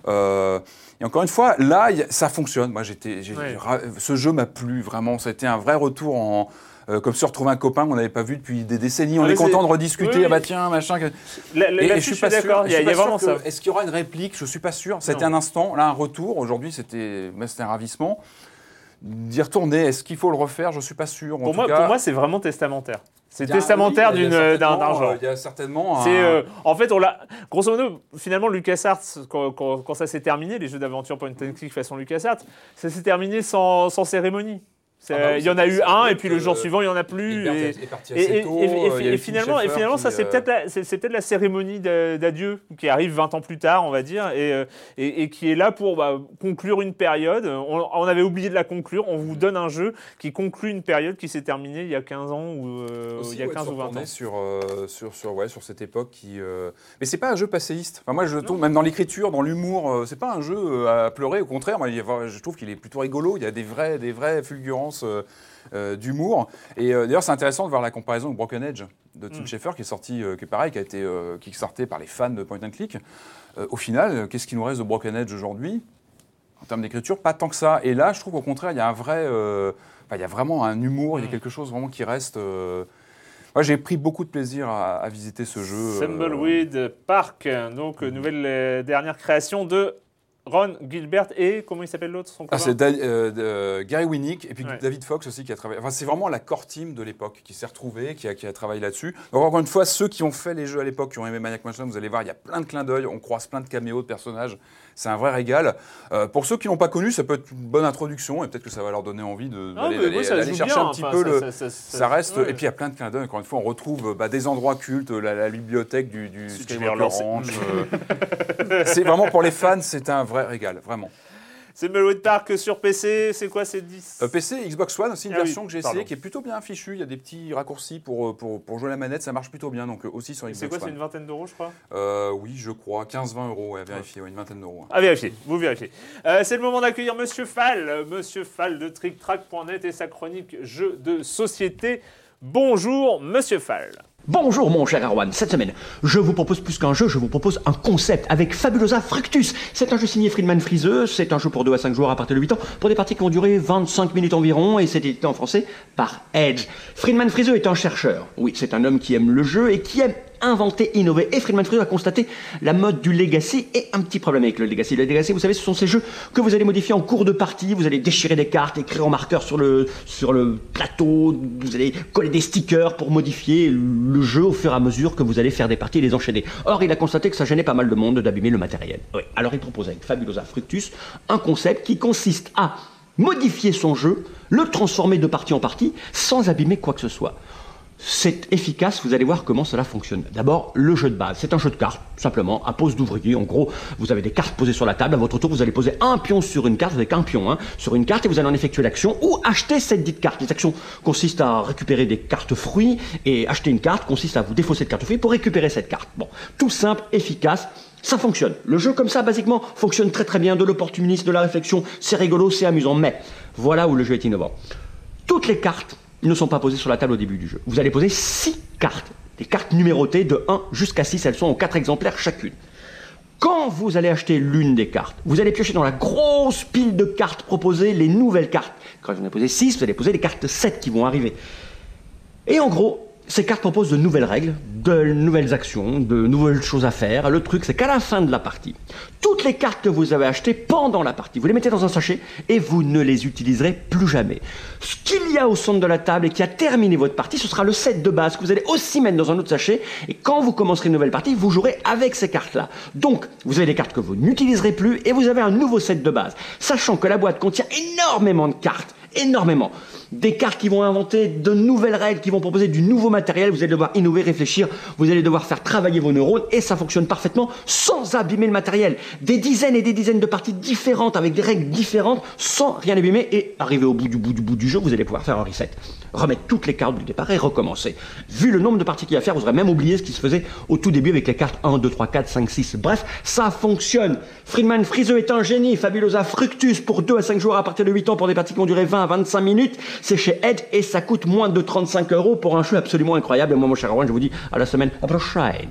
Euh, et encore une fois, là, ça fonctionne. Moi, j'étais, j'ai- Ouais. ce jeu m'a plu vraiment. Été un vrai retour en. Euh, comme se retrouver un copain qu'on n'avait pas vu depuis des décennies. On Ah, est content de rediscuter. Oui, Ah bah tiens, machin. Là- là- et, et là-dessus, je suis pas d'accord. Il y a, y a vraiment que- ça. Est-ce qu'il y aura une réplique? Je suis pas sûr. C'était un instant, là un retour. Aujourd'hui, c'était, mais c'était un ravissement. D'y retourner, est-ce qu'il faut le refaire? Je suis pas sûr. En Pour tout moi, cas, pour moi, c'est vraiment testamentaire. C'est testamentaire oui, d'une- d'un genre. euh, Il y a certainement. un- C'est, euh, en fait, on l'a. Grosso modo, finalement, LucasArts, quand, quand, quand ça s'est terminé, les jeux d'aventure point and click façon LucasArts, ça s'est terminé sans, sans cérémonie. Ah bah oui, il y en a eu un, et puis le jour suivant, il n'y en a plus. Et- tôt, finalement, et Schafer finalement, qui, ça c'est euh, peut-être la, c'est, peut-être la cérémonie d'a- d'adieu qui arrive 20 ans plus tard, on va dire, et, euh, qui est là pour bah, conclure une période. On, on avait oublié de la conclure. On vous donne un jeu qui conclut une période qui s'est terminée il y a 15 ans ou euh, Aussi, il y a ouais, 15 de se ou 20 ans. Sur, euh, sur, sur, ouais, sur cette époque qui. euh, Mais c'est pas un jeu passéiste. Enfin, moi, je trouve, même dans l'écriture, dans l'humour, c'est pas un jeu à pleurer. Au contraire, moi, je trouve qu'il est plutôt rigolo. Il y a des vraies, des vraies fulgurances euh, euh, d'humour. Et euh, d'ailleurs, c'est intéressant de voir la comparaison avec Broken Edge de Tim Mm. Schafer, qui est sorti, qui est pareil, qui a été kickstarté par les fans de Point and Click. Au final, qu'est-ce qui nous reste de Broken Edge aujourd'hui? En termes d'écriture, pas tant que ça. Et là, je trouve qu'au contraire, il y a un vrai. euh, il y a vraiment un humour, il y a Mm. quelque chose vraiment qui reste. euh, moi, j'ai pris beaucoup de plaisir à, à visiter ce jeu. euh, Thimbleweed Park, donc euh, nouvelle dernière création de Ron Gilbert et comment il s'appelle l'autre son Ah, c'est euh, de- Gary Winnick et puis Ouais. David Fox aussi qui a travaillé. Enfin, c'est vraiment la core team de l'époque qui s'est retrouvée, qui a, qui a travaillé là-dessus. Encore une fois, ceux qui ont fait les jeux à l'époque, qui ont aimé Maniac Mansion, vous allez voir, il y a plein de clins d'œil, on croise plein de caméos de personnages. C'est un vrai régal. Euh, pour ceux qui n'ont pas connu, ça peut être une bonne introduction et peut-être que ça va leur donner envie de- Ah, d'aller chercher bien, un petit enfin, peu ça- le. ça- ça- ça- Ça reste, ouais. et puis il y a plein de clins d'œil. Encore une fois, on retrouve bah, des endroits cultes, la, la bibliothèque du, du Skywalker. Ranch. euh, c'est vraiment pour les fans, c'est un vrai régal, vraiment. Thimbleweed Park sur PC, c'est quoi C'est 10 Euh, PC, Xbox One aussi une Ah oui, version que j'ai essayée qui est plutôt bien fichue. Il y a des petits raccourcis pour, euh, pour, pour jouer la manette, ça marche plutôt bien. Donc euh, aussi sur C'est Xbox quoi C'est One. une vingtaine d'euros, je crois Euh, oui, je crois 15-20 euros ouais, à vérifier, ouais, une vingtaine d'euros. À vérifier, vous vérifiez. Euh, c'est le moment d'accueillir Monsieur Fall, Monsieur Fall de TrickTrack.net et sa chronique jeux de société. Bonjour, Monsieur Fall. Bonjour mon cher Erwan, cette semaine, je vous propose plus qu'un jeu, je vous propose un concept avec Fabulosa Fructus. C'est un jeu signé Friedman Friseux, c'est un jeu pour 2 à 5 joueurs à partir de 8 ans, pour des parties qui vont durer 25 minutes environ, et c'est édité en français par Edge. Friedman Friseux est un chercheur, oui, c'est un homme qui aime le jeu et qui aime inventé, innové. Et Friedman Freeze a constaté la mode du Legacy et un petit problème avec le Legacy. Le Legacy, vous savez, ce sont ces jeux que vous allez modifier en cours de partie. Vous allez déchirer des cartes, écrire en marqueur sur le, sur le plateau. Vous allez coller des stickers pour modifier le jeu au fur et à mesure que vous allez faire des parties et les enchaîner. Or, il a constaté que ça gênait pas mal de monde d'abîmer le matériel. Alors, il propose avec Fabulosa Fructus un concept qui consiste à modifier son jeu, le transformer de partie en partie, sans abîmer quoi que ce soit. C'est efficace, vous allez voir comment cela fonctionne. D'abord, le jeu de base. C'est un jeu de cartes, simplement, à pose d'ouvrier. En gros, vous avez des cartes posées sur la table. À votre tour, vous allez poser un pion sur une carte, avec un pion, hein, sur une carte, et vous allez en effectuer l'action ou acheter cette dite carte. Les actions consistent à récupérer des cartes fruits, et acheter une carte consiste à vous défausser de carte fruits pour récupérer cette carte. Bon, tout simple, efficace. Ça fonctionne. Le jeu comme ça, basiquement, fonctionne très très bien. De l'opportunisme, de la réflexion, c'est rigolo, c'est amusant. Mais voilà où le jeu est innovant. Toutes les cartes ne sont pas posées sur la table au début du jeu. Vous allez poser 6 cartes. Des cartes numérotées de 1 jusqu'à 6. Elles sont en 4 exemplaires chacune. Quand vous allez acheter l'une des cartes, vous allez piocher dans la grosse pile de cartes proposées les nouvelles cartes. Quand vous en avez posé 6, vous allez poser les cartes 7 qui vont arriver. Et en gros, ces cartes proposent de nouvelles règles, de nouvelles actions, de nouvelles choses à faire. Le truc, c'est qu'à la fin de la partie, toutes les cartes que vous avez achetées pendant la partie, vous les mettez dans un sachet et vous ne les utiliserez plus jamais. Ce qu'il y a au centre de la table et qui a terminé votre partie, ce sera le set de base que vous allez aussi mettre dans un autre sachet. Et quand vous commencerez une nouvelle partie, vous jouerez avec ces cartes-là. Donc, vous avez des cartes que vous n'utiliserez plus et vous avez un nouveau set de base. Sachant que la boîte contient énormément de cartes énormément. Des cartes qui vont inventer de nouvelles règles, qui vont proposer du nouveau matériel. Vous allez devoir innover, réfléchir. Vous allez devoir faire travailler vos neurones et ça fonctionne parfaitement sans abîmer le matériel. Des dizaines et des dizaines de parties différentes avec des règles différentes sans rien abîmer et arriver au bout du bout du bout du jeu, vous allez pouvoir faire un reset. Remettre toutes les cartes du départ et recommencer. Vu le nombre de parties qu'il y a à faire, vous aurez même oublié ce qui se faisait au tout début avec les cartes 1, 2, 3, 4, 5, 6. Bref, ça fonctionne. Friedman Friseux est un génie. Fabulosa Fructus pour 2 à 5 joueurs à partir de 8 ans pour des parties qui vont durer 20 à 25 minutes. C'est chez Edge et ça coûte moins de 35 euros pour un jeu absolument incroyable. Et moi, mon cher Erwan, je vous dis à la semaine prochaine.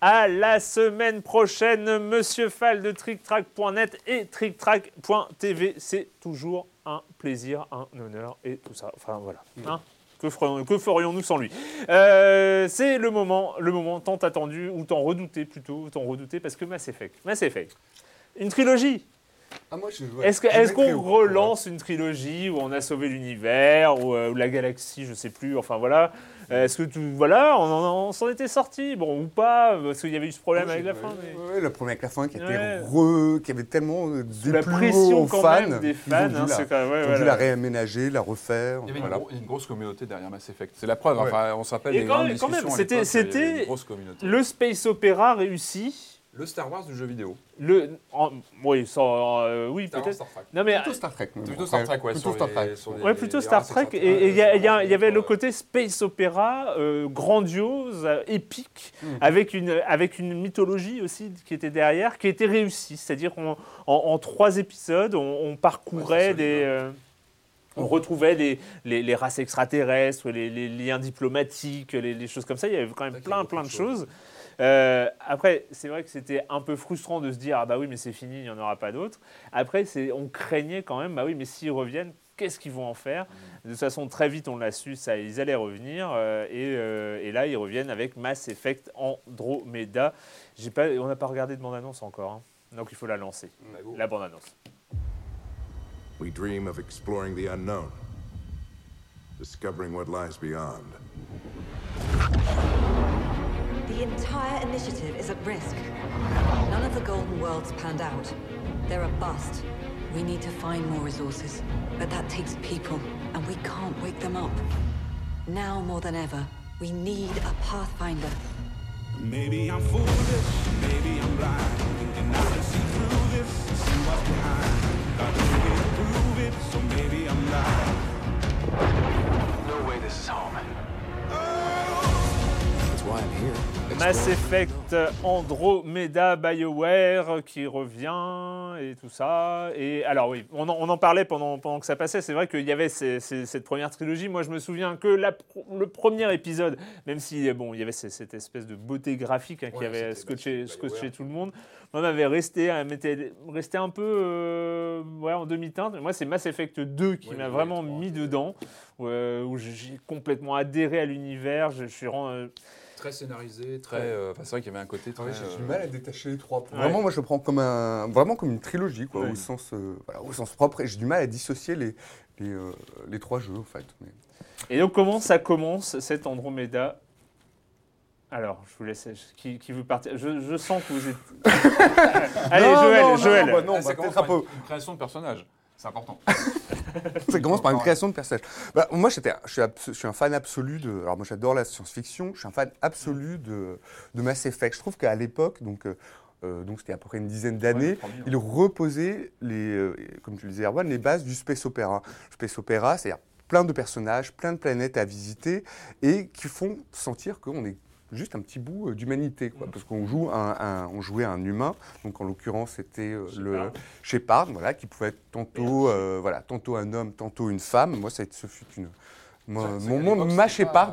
À la semaine prochaine, Monsieur Fall de TrickTrack.net et TrickTrack.tv. C'est toujours un plaisir, un honneur et tout ça. Enfin voilà. Hein? Que ferions- que ferions-nous sans lui? Euh, C'est le moment, le moment tant attendu, ou tant redouté plutôt, tant redouté parce que Mass Effect. Mass. Une trilogie. Ah, moi, je, ouais, Est-ce que- qu'on relance une trilogie où on a sauvé l'univers ou, euh, ou la galaxie, je sais plus. Enfin voilà. Euh, Est-ce que tout, voilà, on, en- on s'en était sorti, bon ou pas, parce qu'il y avait eu ce problème Moi, avec la fin. mais- ouais, le problème avec la fin qui était Ouais. re, qui avait tellement euh, la déplu pression aux quand fans, même des ils fans, ont dû hein, la- c'est quand même- ouais, ils ont voilà. dû la réaménager, la refaire. Il y avait voilà. une, gros- une grosse communauté derrière Mass Effect. C'est la preuve. Ouais. Enfin, on se rappelle Et des quand grandes même- quand c'était- c'était une grosse communauté. Le space opéra réussi. Le Star Wars du jeu vidéo. Le, en- oui, ça, euh, oui Star Wars, peut-être. Star Trek. Non mais Plutôt Star Trek. mais Plutôt Star après, Trek, ouais. Plutôt sur Star les- Trek. sur les- Ouais, plutôt les Star races Trek. Et il y, a- il y a- il y avait le côté space opéra euh, grandiose, euh, épique, Hmm. avec, une, avec une mythologie aussi qui était derrière, qui était réussie. C'est-à-dire qu'en en, en trois épisodes, on, on parcourait Ouais, c'est solide, des. euh, on retrouvait les, les, les races extraterrestres, les, les liens diplomatiques, les, les choses comme ça. Il y avait quand même qu'il y plein, plein de choses. Euh, après, c'est vrai que c'était un peu frustrant de se dire ah bah oui mais c'est fini, il n'y en aura pas d'autres. Après, on craignait quand même bah oui mais s'ils reviennent, qu'est-ce qu'ils vont en faire? De toute façon, très vite on l'a su, ça ils allaient revenir euh, et, euh, et là ils reviennent avec Mass Effect Andromeda. Pas, on n'a pas regardé de bande annonce encore, hein. donc il faut la lancer. Bah, go. La bande annonce. We dream of exploring the unknown, discovering what lies beyond. The entire initiative is at risk. None of the Golden Worlds panned out. They're a bust. We need to find more resources, but that takes people, and we can't wake them up. Now more than ever, we need a Pathfinder. Maybe I'm foolish, maybe I'm blind. Thinking I can see through this, see what's behind. Got to really prove it, so maybe I'm lying. No way this is home. Oh! That's why I'm here. Mass Effect Andromeda BioWare qui revient et tout ça. Et alors oui, on en, on en parlait pendant, pendant que ça passait. C'est vrai qu'il y avait ces- ces- cette première trilogie. Moi, je me souviens que la le premier épisode, même si bon, il y avait ces- cette espèce de beauté graphique hein, qui Ouais, avait scotché, scotché tout le monde, moi, m'avait resté, m'était resté un peu euh, ouais, en demi-teinte. Moi, c'est Mass Effect 2 qui Ouais, m'a vraiment mis dedans, où, euh, où j'ai complètement adhéré à l'univers. Je, je suis ren- euh, Très scénarisé, très. euh, enfin, c'est vrai qu'il y avait un côté très. Ouais, J'ai euh, du mal à détacher les trois. Ouais. Vraiment, moi, je le prends comme un, vraiment comme une trilogie, quoi, Ouais. au sens, euh, voilà, au sens propre. Et j'ai du mal à dissocier les, les, euh, les trois jeux, en fait. Mais- Et donc, comment ça commence, cette Andromeda? Alors, je vous laisse. Qui, qui veut partir? Je, je sens que vous êtes. Allez, Non, Joël, non, non, Joël. bah non, Ah, ça bah, peut-être un peu. une, une création de personnage? C'est important. Ça commence par une création de personnage. Bah, moi, j'étais, je, suis abs- je suis un fan absolu de. Alors, moi, j'adore la science-fiction. Je suis un fan absolu de, de Mass Effect. Je trouve qu'à l'époque, donc, euh, euh, donc c'était à peu près une dizaine d'années, ouais. il reposait, les, euh, comme tu le disais, Erwan, les bases du space opéra. Space opéra, c'est-à-dire plein de personnages, plein de planètes à visiter et qui font sentir qu'on est juste un petit bout euh, d'humanité, quoi, parce qu'on joue un, un- on jouait un humain, donc en l'occurrence c'était euh, le Shepard. Voilà, qui pouvait être tantôt, euh, voilà, tantôt un homme, tantôt une femme. Moi, ça, ce fut une mon, mon- ma Shepard,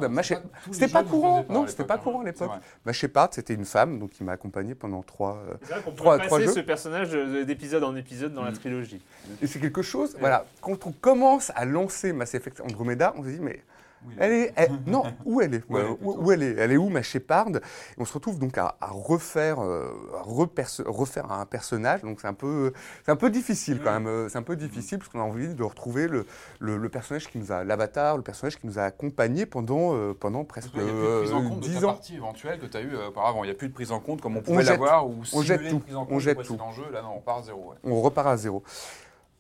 c'était pas courant, non, c'était pas hein. courant à l'époque. Ma Shepard, c'était une femme, donc qui m'a accompagné pendant trois. vrai Trois- trois passer jeux. ce personnage de- d'épisode en épisode dans la Mm. trilogie. Et c'est quelque chose, voilà, quand on commence à lancer Mass Effect Andromeda, on se dit, mais elle est, elle- non, où elle est, Où elle est, où, où elle est, elle est où ma Shepard Et on se retrouve donc à, à refaire, euh, à refaire un personnage, donc c'est un peu, c'est un peu difficile quand même, euh, c'est un peu difficile parce qu'on a envie de retrouver le, le, le personnage qui nous a, l'avatar, le personnage qui nous a accompagnés pendant, euh, pendant presque qu'il n'y a plus de prise en euh, compte de 10 ta ans. partie éventuelle que tu as eue auparavant. Il n'y a plus de prise en compte comme on pouvait l'avoir ou on jette tout. On jette jeu. Là, non, on part à zéro. ouais. on repart à zéro.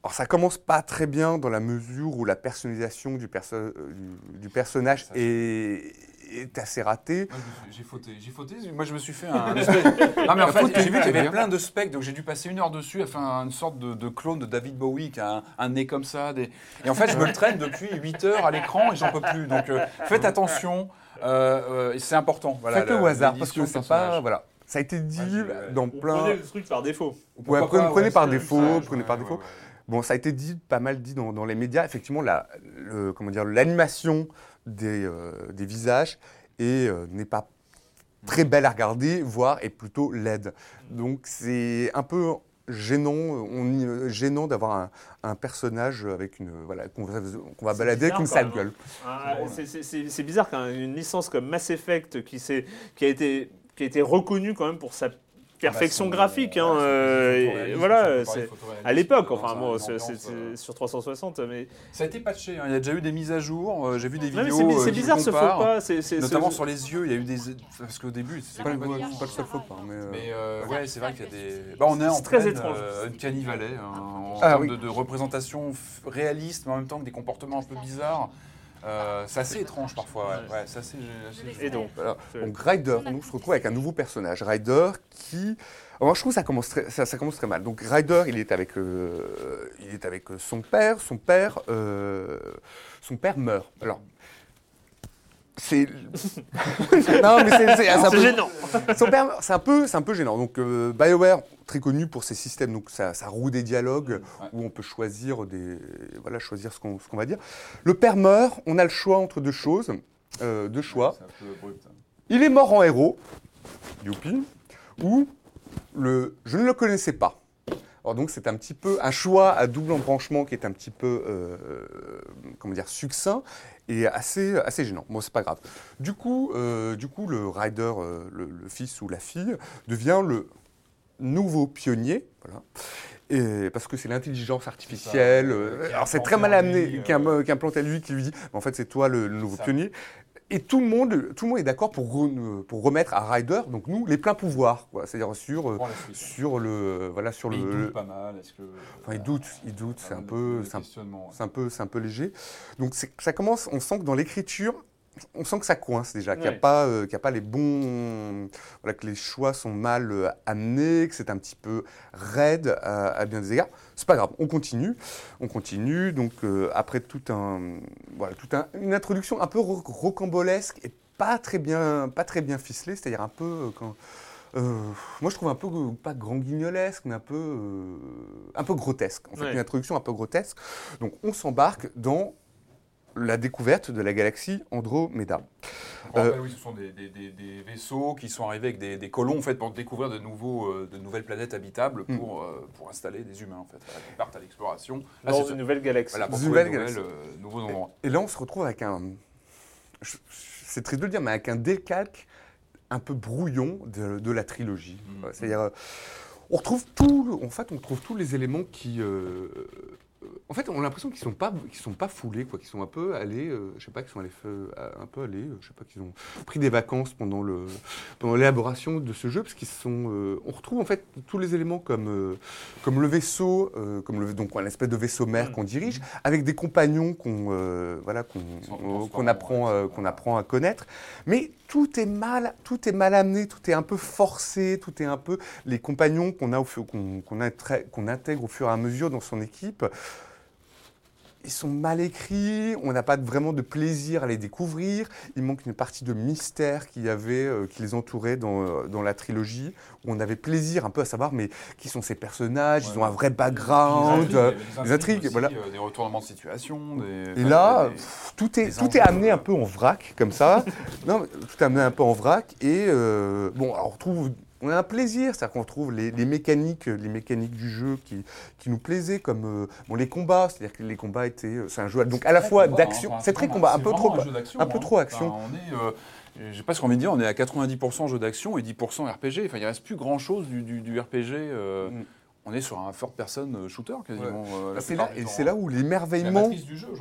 Alors ça commence pas très bien dans la mesure où la personnalisation du, perso- euh, du, du personnage Ça, est, est assez ratée. J'ai fauté, j'ai fauté. Moi, je me suis fait un. non, mais en fait, j'ai vu qu'il y avait plein de specs, donc j'ai dû passer une heure dessus à faire une sorte de, de clone de David Bowie qui a un, un nez comme ça. des- Et en fait, je me le traîne depuis 8 heures à l'écran et j'en peux plus. Donc, euh, faites attention, euh, euh, c'est important. Voilà, Faites le la- au hasard parce que c'est pas voilà. Ça a été dit Ouais, dans plein. prenait le truc par défaut. Ouais, prenez, prenez ouais, par défaut, prenez par défaut. Bon, ça a été dit pas mal dit dans, dans les médias. Effectivement, la, le- comment dire, l'animation des, euh, des visages est, euh, n'est pas très belle à regarder, voire est plutôt laide. Donc c'est un peu gênant, on, gênant d'avoir un, un personnage avec une voilà qu'on va, balader avec une sale gueule. Ah, c'est- bizarre qu'une licence comme Mass Effect, qui, qui, a été, qui a été reconnue quand même pour sa perfection Bah, son- graphique, hein, euh, voilà, c'est à l'époque, enfin bon, une c'est- euh, sur 360, mais Ça a été patché, hein. il y a déjà eu des mises à jour, euh, j'ai vu des Non, vidéos. c'est euh, bizarre ce faux pas, Notamment sur les yeux, il y a eu des. Parce qu'au début, c'est pas, pas le seul faux pas, mais, euh, Mais euh, ouais, c'est vrai qu'il y a des. Bah, on est en C'est très pleine, étrange. euh, Uncanny Valley, hein, en Ah, termes oui. de, de représentation réaliste, mais en même temps que des comportements un peu bizarres. Euh, c'est assez étrange parfois. Ouais, ouais c'est assez, assez- Et donc, Donc Ryder, nous, on se retrouve avec un nouveau personnage, Ryder, qui... Alors, je trouve que ça commence très, ça, ça commence très mal. Donc Ryder, il est avec, euh, il est avec son père. Son père, euh, son père meurt. Alors, c'est... non, mais c'est... c'est- un peu- gênant. C'est un peu, c'est un peu gênant. Donc euh, BioWare, très connu pour ses systèmes, donc ça, ça roue des dialogues Ouais. où on peut choisir des, voilà, choisir ce qu'on, ce qu'on va dire. Le père meurt. On a le choix entre deux choses, euh, deux choix. Un peu. Il est mort en héros, youpi, ou le je ne le connaissais pas. Alors donc c'est un petit peu un choix à double embranchement qui est un petit peu euh, comment dire succinct et assez assez gênant. Bon c'est pas grave. Du coup euh, du coup le rider euh, le, le fils ou la fille devient le nouveau pionnier voilà. Et parce que c'est l'intelligence artificielle. ça, euh, alors c'est très mal en amené, est implanté à lui, qui lui dit, en fait c'est toi le, le nouveau pionnier. Et tout le monde, tout le monde est d'accord pour, re- pour remettre à Ryder, donc nous, les pleins pouvoirs, c'est-à-dire sur, euh, sur le, voilà, sur Mais le. il doute pas mal. Est-ce que. Enfin, il doute, il doute, c'est un peu, c'est un, c'est un peu, c'est un peu léger. Donc ça commence, on sent que dans l'écriture, on sent que ça coince déjà, qu'il n'y a pas, euh, qu'il y a pas les bons, voilà, que les choix sont mal euh, amenés, que c'est un petit peu raide à, à bien des égards. C'est pas grave, on continue, on continue. Donc euh, après tout un, voilà, tout un, une introduction un peu ro- rocambolesque et pas très bien, pas très bien ficelée, c'est-à-dire un peu euh, quand. euh, moi, je trouve un peu, euh, pas grand guignolesque, mais un peu, euh, un peu grotesque. En fait, Ouais. une introduction un peu grotesque. Donc, on s'embarque dans la découverte de la galaxie Andromeda. Rappel, Euh, oui, ce sont des, des- des- des vaisseaux qui sont arrivés avec des, des colons en fait, pour découvrir de, nouveaux, euh, de nouvelles planètes habitables Mm. pour, euh, pour installer des humains. En fait, Voilà, qui partent à l'exploration. Dans c'est- une nouvelle galaxie. voilà, pour nouvelle nouvelles, galaxie. euh, nouveaux endroits. Et là, on se retrouve avec un. C'est triste de le dire, mais avec un décalque un peu brouillon de, de la trilogie. Mm. C'est-à-dire, on retrouve tout, en fait, on trouve tous les éléments qui, euh, en fait, on a l'impression qu'ils sont pas, qu'ils sont pas foulés, quoi, qu'ils sont un peu allés, euh, je sais pas, qu'ils sont allés, fe- un peu allés, euh, je sais pas, qu'ils ont pris des vacances pendant le, pendant l'élaboration de ce jeu, parce qu'ils sont, euh, on retrouve en fait tous les éléments comme, euh, comme le vaisseau, euh, comme le, donc un espèce de vaisseau mère qu'on dirige, avec des compagnons qu'on, euh, voilà, qu'on, euh, qu'on apprend, euh, qu'on apprend à connaître, mais tout est mal, tout est mal amené, tout est un peu forcé, tout est un peu les compagnons qu'on a qu'on, qu'on intègre au fur et à mesure dans son équipe ils sont mal écrits, on n'a pas vraiment de plaisir à les découvrir, il manque une partie de mystère qu'il y avait, euh, qui les entourait dans, euh, dans la trilogie, où on avait plaisir un peu à savoir, mais qui sont ces personnages, ils ont un vrai background, euh, des intrigues, aussi, voilà. euh, des retournements de situation. Des, Et là, des- pff, tout est, des tout est amené euh, un peu en vrac, comme ça. non, tout est amené un peu en vrac. Et euh, bon, alors on retrouve. On a un plaisir, c'est-à-dire qu'on retrouve les, les mécaniques, les mécaniques du jeu qui, qui nous plaisaient, comme euh, bon, les combats, c'est-à-dire que les combats étaient, euh, c'est un jeu donc à la fois d'action, hein. Enfin, c'est très combat, un peu trop, un jeu d'action, un peu hein. trop action. Enfin, on est, euh, j'ai pas ce qu'on envie de dire, on est à 90% jeu d'action et 10% RPG. Enfin, il reste plus grand chose du, du- du RPG. euh, Mm. On est sur un third person shooter quasiment. euh, la C'est là, et temps, c'est hein. là où l'émerveillement,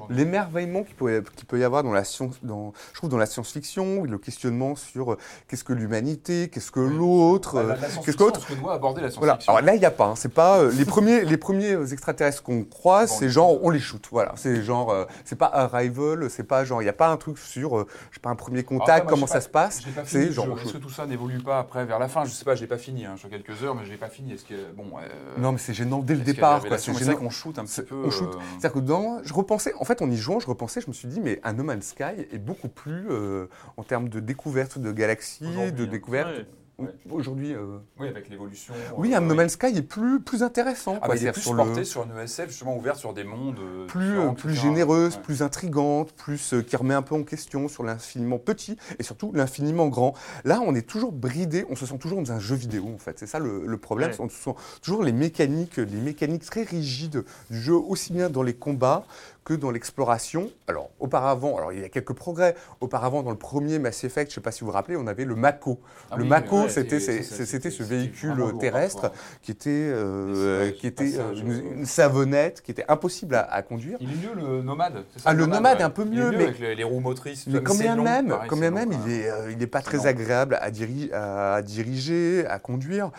l'émerveillement qu'il peut, qu'il peut y avoir dans la science, dans, je trouve dans la science-fiction, le questionnement sur euh, qu'est-ce que l'humanité, qu'est-ce que l'autre, Bah, euh, qu'est-ce que l'autre. ce que doit aborder la Voilà. science-fiction. Alors là, il n'y a pas. hein. C'est pas euh, les premiers, les premiers euh, extraterrestres qu'on croise, Bon, c'est genre on les shoot. Voilà. C'est genre, euh, c'est pas Arrival, c'est pas genre, il n'y a pas un truc sur, euh, je sais pas un premier contact, comment ça se passe. C'est genre. Est-ce que tout ça n'évolue pas après vers la fin? Je sais pas, je l'ai pas fini. Hein. Je suis quelques heures, mais je l'ai pas fini. Est-ce que bon euh, Non, mais c'est gênant dès le départ. C'est gênant. qu'on shoot un petit peu. on shoot. euh, C'est-à-dire que dans, je repensais, en fait, en y jouant, je repensais, je me suis dit, mais un No Man's Sky est beaucoup plus euh, en termes de découverte de galaxies, de hein. découverte. Ouais. Aujourd'hui, euh, Oui, avec l'évolution. oui, euh, un No Man's Sky est plus, plus intéressant. Ah, quoi. il est plus sur porté le- sur une ESF justement ouverte sur des mondes euh, plus, plus généreuse, Ouais. plus intrigante, plus euh, qui remet un peu en question sur l'infiniment petit et surtout l'infiniment grand. Là, on est toujours bridé, on se sent toujours dans un jeu vidéo en fait. C'est ça le, le problème, Ouais. on se sent toujours les mécaniques, les mécaniques très rigides du jeu, aussi bien dans les combats que dans l'exploration. Alors auparavant, alors il y a quelques progrès. Auparavant, dans le premier Mass Effect, je ne sais pas si vous vous rappelez, on avait le Mako. Ah le oui, Mako, ouais, c'était ce véhicule lourd terrestre qui était, euh, qui était euh, une, une savonnette, qui était impossible à, à conduire. Il est mieux le nomade. ça, Ah, le nomade est un peu Il mieux, mais- avec les, les roues motrices. Mais quand bien même, quand même, il est, euh, il est pas très agréable à, diri- à diriger, à conduire.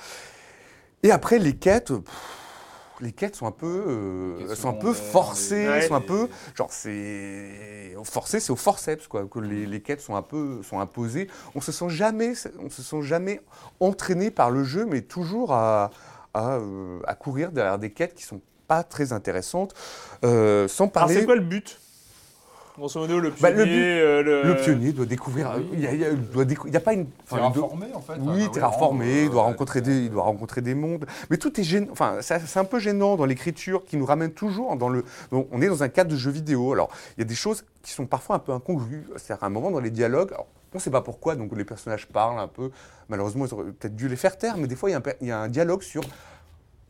Et après, les quêtes, pff, les quêtes sont un peu, euh, sont un peu forcées, sont un peu, genre c'est forcé, c'est au forceps quoi, que les, les quêtes sont un peu, sont imposées. On se sent jamais, on se sent jamais entraîné par le jeu, mais toujours à, à, euh, à courir derrière des quêtes qui sont pas très intéressantes, Euh, sans parler. c'est quoi le but? Grosso modo, le pionnier. Bah, le but- euh, le... Le pionnier doit découvrir. oui. Il y a, pas une. enfin, il doit- en fait. oui, terraformé, vraiment, il doit euh, rencontrer des, il doit rencontrer des mondes. Mais tout est gênant. Enfin, c'est un peu gênant dans l'écriture qui nous ramène toujours dans le. donc, on est dans un cadre de jeu vidéo. Alors, il y a des choses qui sont parfois un peu incongrues. C'est-à-dire, à un moment dans les dialogues, alors, on ne sait pas pourquoi, donc les personnages parlent un peu. Malheureusement, ils auraient peut-être dû les faire taire, mais des fois, y il y a un dialogue sur.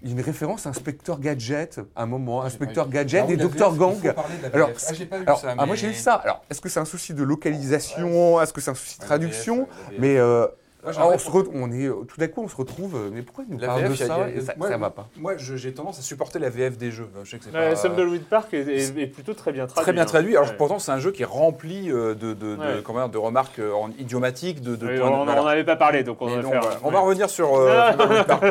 Il y a une référence à Inspecteur Gadget, à un moment, Ah, Inspecteur vu. Gadget Alors, et Docteur Gang. Alors. Ah, ah, moi j'ai vu ça. Alors, est-ce que c'est un souci de localisation? Est-ce que c'est un souci de traduction? Mais j'ai alors, on, se re- on est euh, tout d'un coup, on se retrouve. euh, Mais pourquoi il nous La parle de ça a- et ça, moi, ça va pas Moi, j'ai tendance à supporter la VF des jeux. Je sais que c'est Ouais, pas. Tumbleweed Park est, est- est plutôt très bien traduit. Très bien hein. traduit. Alors Ouais. pourtant, c'est un jeu qui est rempli euh, de, de, de, Ouais. comment dire, de remarques en idiomatiques, de, de Oui, de- on n'en avait pas parlé, donc on Mais non. On va revenir sur euh, Park.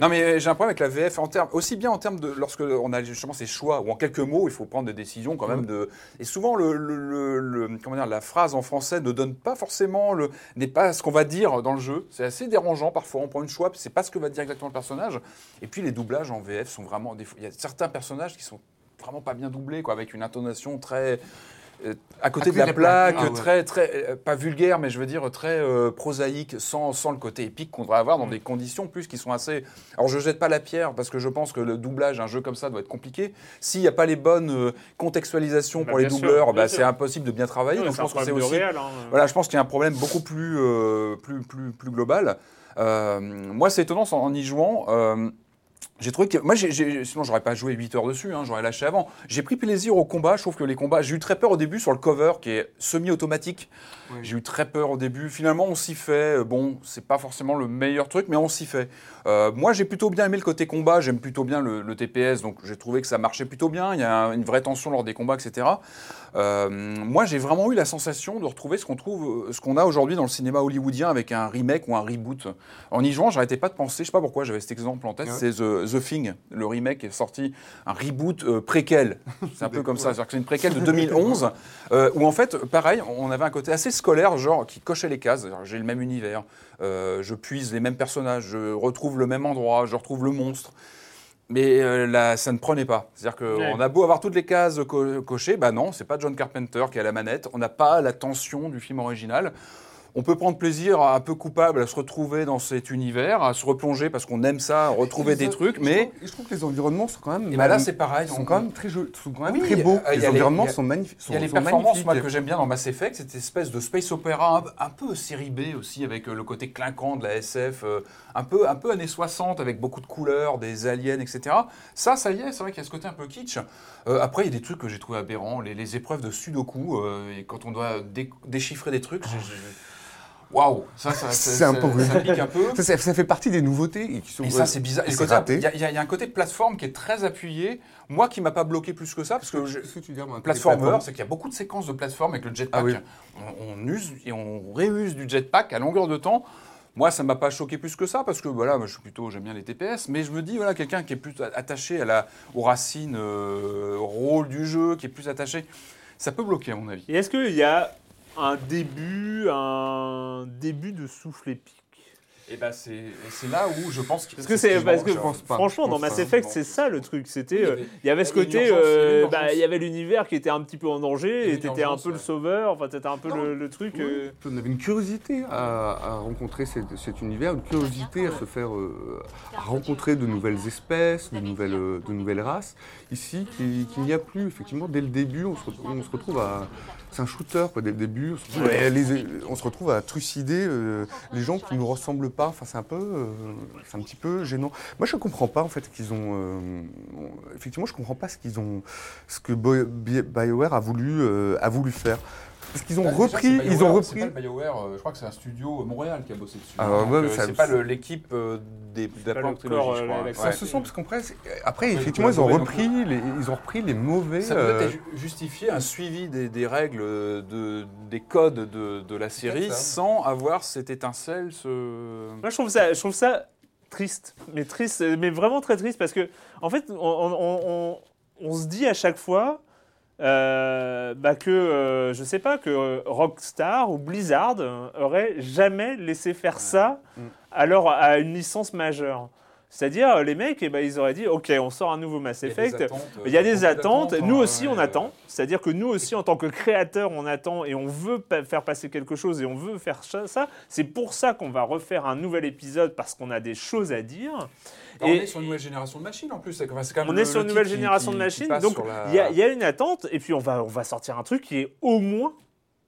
Non, mais j'ai un problème avec la VF en termes, aussi bien en termes de lorsque on a justement ces choix ou en quelques mots, il faut prendre des décisions quand même de. Et souvent, le, le- le- le- comment dire, la phrase en français ne donne pas forcément le n'est pas ce qu'on va dire dans le jeu. C'est assez dérangeant parfois. On prend une puis c'est pas ce que va dire exactement le personnage. Et puis les doublages en VF sont vraiment. Il y a certains personnages qui sont vraiment pas bien doublés, quoi, avec une intonation très à côté de la plaque, Ah très, très, euh, pas vulgaire, mais je veux dire très euh, prosaïque, sans, sans le côté épique qu'on devrait avoir dans des conditions plus qui sont assez. Alors je jette pas la pierre parce que je pense que le doublage d'un jeu comme ça doit être compliqué. S'il n'y a pas les bonnes euh, contextualisations Bah, pour les doubleurs, bah, c'est impossible de bien travailler. Donc je un pense que c'est problème de aussi. réel, hein. Voilà, je pense qu'il y a un problème beaucoup plus, euh, plus, plus, plus global. Euh, moi, c'est étonnant en, en y jouant. J'ai trouvé que. Moi, j'ai- j'ai- sinon, j'aurais pas joué 8 heures dessus, hein, j'aurais lâché avant. J'ai pris plaisir au combat. Je trouve que les combats. J'ai eu très peur au début sur le cover qui est semi-automatique. J'ai eu très peur au début. Finalement, on s'y fait. Euh, Bon, c'est pas forcément le meilleur truc, mais on s'y fait. Euh, moi, j'ai plutôt bien aimé le côté combat. J'aime plutôt bien le, le TPS, donc j'ai trouvé que ça marchait plutôt bien. Il y a une vraie tension lors des combats, etc. Euh, moi, j'ai vraiment eu la sensation de retrouver ce qu'on trouve, ce qu'on a aujourd'hui dans le cinéma hollywoodien avec un remake ou un reboot. En y jouant, j'arrêtais pas de penser. Je sais pas pourquoi j'avais cet exemple en tête. Ouais. C'est The, The Thing, le remake est sorti, un reboot euh, préquel. C'est un peu comme ça. C'est-à-dire que c'est une préquelle de 2011 euh, où en fait, pareil, on avait un côté assez scolaire, genre qui cochait les cases. J'ai le même univers, euh, je puise les mêmes personnages, je retrouve le même endroit, je retrouve le monstre. Mais euh, là, ça ne prenait pas. C'est-à-dire qu'on Ouais. a beau avoir toutes les cases co- cochées, bah non, c'est pas John Carpenter qui a la manette. On n'a pas la tension du film original. On peut prendre plaisir, un peu coupable, à se retrouver dans cet univers, à se replonger parce qu'on aime ça, retrouver Et des trucs, je mais trouve- Je trouve que les environnements sont quand même. Et bah là, c'est pareil. Sont On- quand même très, jolis, sont quand même Oui, très beaux. euh, y les environnements sont magnifiques. Il y a les performances moi, que j'aime bien dans Mass Effect, cette espèce de space opéra un, un peu série B aussi, avec euh, le côté clinquant de la SF, euh, un, peu, un peu années 60, avec beaucoup de couleurs, des aliens, etc. Ça, ça y est, c'est vrai qu'il y a ce côté un peu kitsch. Euh, après, il y a des trucs que j'ai trouvé aberrants, les, les épreuves de Sudoku, euh, et quand on doit dé- déchiffrer des trucs, j'ai- Waouh, ça, ça, C'est un peu ça pique un peu. Ça, ça- ça fait partie des nouveautés et qui sont. Et ça, c'est bizarre. Il y, a- y un côté plateforme qui est très appuyé. Moi, qui m'a pas bloqué plus que ça, parce que je- que tu côté platformer, c'est qu'il y a beaucoup de séquences de plateforme avec le jetpack. Ah oui. on, on use et on réuse du jetpack à longueur de temps. Moi, ça m'a pas choqué plus que ça parce que voilà, moi, je suis plutôt j'aime bien les TPS, mais je me dis voilà quelqu'un qui est plus attaché à la aux racines, euh, au rôle du jeu, qui est plus attaché, ça peut bloquer à mon avis. Et est-ce qu'il y a un début, un début de souffle épique Et ben c'est c'est là où je pense Parce que c'est parce que je pense pas. franchement Je dans Mass. Effect c'est ça le truc c'était Oui, il y euh, avait- il y avait ce côté une urgence, il y avait euh, bah, il y avait l'univers qui était un petit peu en danger et t'étais un peu le sauveur enfin t'étais un peu le, truc euh, On avait une curiosité à, à rencontrer cet, cet univers, une curiosité à se faire, euh, à rencontrer de nouvelles espèces, de nouvelles, de nouvelles races. Ici, qui- qu'il n'y a plus. Effectivement, dès le début, on se, re- on se retrouve à. C'est un shooter, quoi, dès le début. On se retrouve, Ouais. à, les- on se retrouve à trucider euh, les gens qui ne nous ressemblent pas. Enfin, c'est un peu. euh, c'est un petit peu gênant. Moi, je ne comprends pas, en fait, qu'ils ont. euh, effectivement, je ne comprends pas ce qu'ils ont. Ce que BioWare a voulu, a voulu faire. Parce qu'ils ont déjà, repris. Ils ont repris. C'est pas le BioWare, euh, je crois que c'est un studio euh, Montréal qui a bossé dessus. Ah, ouais, euh, ça- c'est pas l'équipe euh, des d'Apple le Trilogy, je crois. Ça se sent parce qu'après, après, effectivement, il ils ont repris les, ils ont repris les mauvais. Ça peut euh, ju- justifier un suivi des, des règles, de, des codes de, de la série sans avoir cette étincelle, ce... moi je trouve ça je trouve ça triste mais triste mais vraiment très triste parce que en fait on, on- on- on- on se dit à chaque fois euh, bah que euh, je sais pas que euh, Rockstar ou Blizzard aurait jamais laissé faire ça Mm. alors à une licence majeure. C'est-à-dire euh, les mecs eh ben, ils auraient dit OK, on sort un nouveau Mass Effect. Il y a des attentes, nous aussi on attend. C'est-à-dire que nous aussi en tant que créateurs on attend et on veut pa- faire passer quelque chose et on veut faire ça. C'est pour ça qu'on va refaire un nouvel épisode parce qu'on a des choses à dire. on Et- est sur une nouvelle génération de machines en plus. quand même- on est sur une nouvelle génération qui- de machines, donc sur la- il y, a- il y a une attente, et puis on va, on va sortir un truc qui est au moins,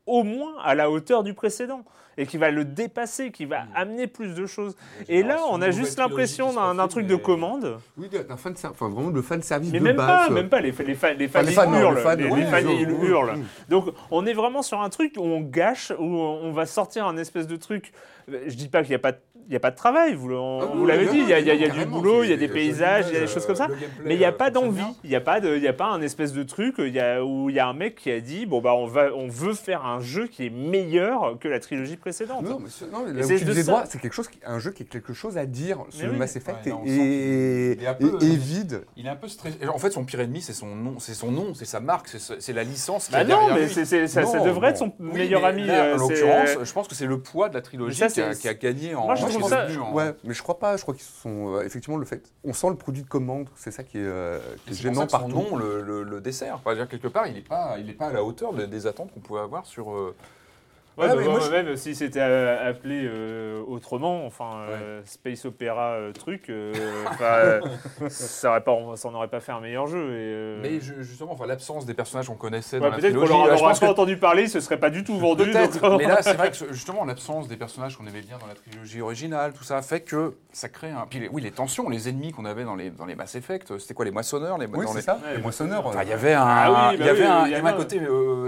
au moins à la hauteur du précédent, et qui va le dépasser, qui va amener plus de choses. Et là, on a juste l'impression d'un truc de commande, Oui, d'un fan enfin vraiment de fan service mais de même base. pas, même pas, les, les fans, les fans, les fans, non, hurlent, les fans, les, ouais, les fans, ils ils hurlent. Donc on est vraiment sur un truc où on gâche, où on on va sortir un espèce de truc. Je dis pas qu'il n'y a pas de il n'y a pas de travail, vous, on- Ah vous oui, l'avez dit, il y a, il y a- il y a oui, du boulot, il y a des paysages, il y a des choses comme ça. Mais il n'y a euh, pas d'envie, il n'y a, pas de- il y a pas un espèce de truc il y a, où il y a un mec qui a dit bon, bah, on, va, on veut faire un jeu qui est meilleur que la trilogie précédente. Non, mais c'est- non, c'est quelque chose, qui- un jeu qui a quelque chose à dire. Ce oui. Mass Effect Ouais, non, on est, peu- est- vide. Il est un peu stressé. En fait, son pire ennemi, c'est son nom, c'est son nom, c'est sa marque, c'est ce- c'est la licence Bah non, mais ça, devrait être son meilleur ami. euh, en l'occurrence, je pense que c'est le poids de la trilogie qui, a, c'est- qui a gagné en. Moi, je ça- en- Ouais, mais je crois pas. Je crois qu'ils sont euh, effectivement le fait. On sent le produit de commande. C'est ça qui est, euh, qui est C'est pour gênant ça que son partout. nom le, le, le dessert. Enfin, dire, quelque part, il n'est pas, il est pas à la hauteur de- des attentes qu'on pouvait avoir sur. euh, Voilà, bah, moi, je- même si c'était euh, appelé euh, autrement, enfin euh, Space Opera euh, truc, ça aurait pas, ça n'aurait pas fait un meilleur jeu. Et, euh, Mais je- justement, enfin, l'absence des personnages qu'on connaissait ouais, dans la peut-être qu'on trilogie. leur aurait pas que- entendu parler, ce serait pas du tout vendu. Donc- mais là c'est vrai que justement l'absence des personnages qu'on aimait bien dans la trilogie originale, tout ça fait que ça crée un. Puis les- oui, les tensions, les ennemis qu'on avait dans les, dans les Mass Effect, c'était quoi les moissonneurs les, Oui, dans les- ça, Ouais, les moissonneurs. Il y avait un, oui, il bah y avait oui, un, il y il y avait avait un un- côté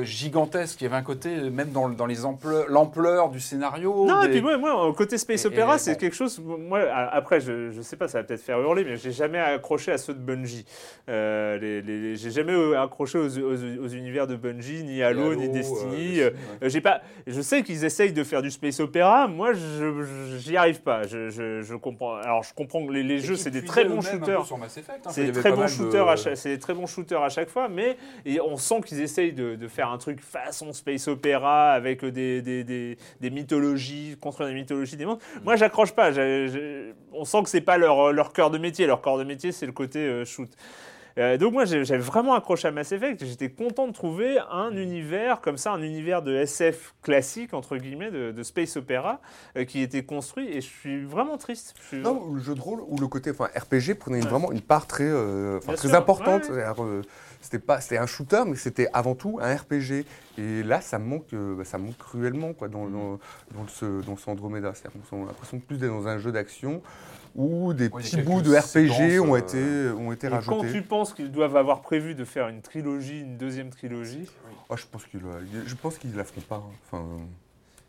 gigantesque, il y avait un côté même dans, dans les ampleurs, l'ampleur du scénario. Non, et puis moi, moi, côté Space et c'est bon. quelque chose. Moi, après, je, je sais pas, ça va peut-être faire hurler, mais j'ai jamais accroché à ceux de Bungie. Euh, les, les- j'ai jamais accroché aux, aux- aux univers de Bungie, ni Halo, Halo, ni Destiny. Euh, ouais. euh, j'ai pas. Je sais qu'ils essayent de faire du Space Opera. Moi, je, j'y arrive pas. Je, je- je comprends. Alors, je comprends que les, les jeux, c'est des très bons shooters. hein, C'est des très bons de- shooters à chaque, c'est des très bons shooters à chaque fois, mais et on sent qu'ils essayent de, de faire un truc façon space opéra avec des, des, des, des mythologies, construire des mythologies des mondes. Mm. Moi, j'accroche pas. On sent que c'est pas leur, leur cœur de métier. Leur cœur de métier, c'est le côté euh, shoot. Euh, donc moi j'ai- j'avais vraiment accroché à Mass Effect, j'étais content de trouver un univers comme ça, un univers de SF classique entre guillemets, de, de space opéra euh, qui était construit et je suis vraiment triste. Je suis- Non, le jeu de rôle ou le côté enfin, RPG prenait une- vraiment une part très, euh, très sûr, importante. ouais. Euh, C'était pas, c'était un shooter, mais c'était avant tout un RPG. Et là, ça manque, bah, ça manque cruellement quoi, dans, dans, dans ce, dans ce Andromeda. Qu'on a l'impression de plus d'être dans un jeu d'action où des Ouais, petits bouts de RPG séquences, ont euh, été, ont été Et quand rajoutés. tu penses qu'ils doivent avoir prévu de faire une trilogie, une deuxième trilogie, Oh, je pense qu'ils, je pense qu'ils la feront pas. hein. Enfin,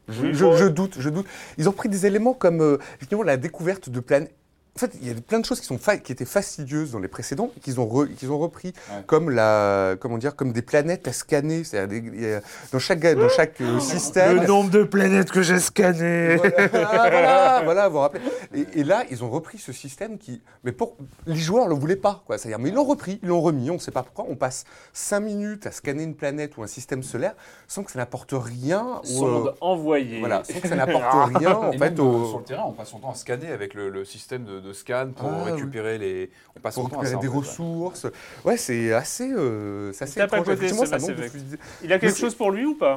je, Oui, je- bon, je ouais. doute, je doute. Ils ont pris des éléments comme euh, la découverte de planètes. En fait, il y a plein de choses qui, sont fa- qui étaient fastidieuses dans les précédents et qu'ils ont, re- qu'ils ont repris Ouais. comme, la, comment dire, comme des planètes à scanner. C'est-à-dire des- a- dans chaque, dans chaque euh, système. le nombre de planètes que j'ai scannées. Voilà, voilà, voilà, vous vous rappelez. Et, et là, ils ont repris ce système qui. Mais pour, les joueurs ne le voulaient pas. Quoi. C'est-à-dire, mais ils l'ont repris, ils l'ont remis, on ne sait pas pourquoi. On passe 5 minutes à scanner une planète ou un système solaire sans que ça n'apporte rien. Sonde envoyée. voilà, sans que ça n'apporte rien en Et fait même, au- euh, sur le terrain, on passe son temps à scanner avec le, le système de, de scan pour Ah, oui. récupérer les. On passe pour son temps à récupérer ça. des en fait, ouais. ressources. Ouais, c'est assez, euh, c'est assez étrange. ça de. Il a quelque Mais chose pour lui ou pas?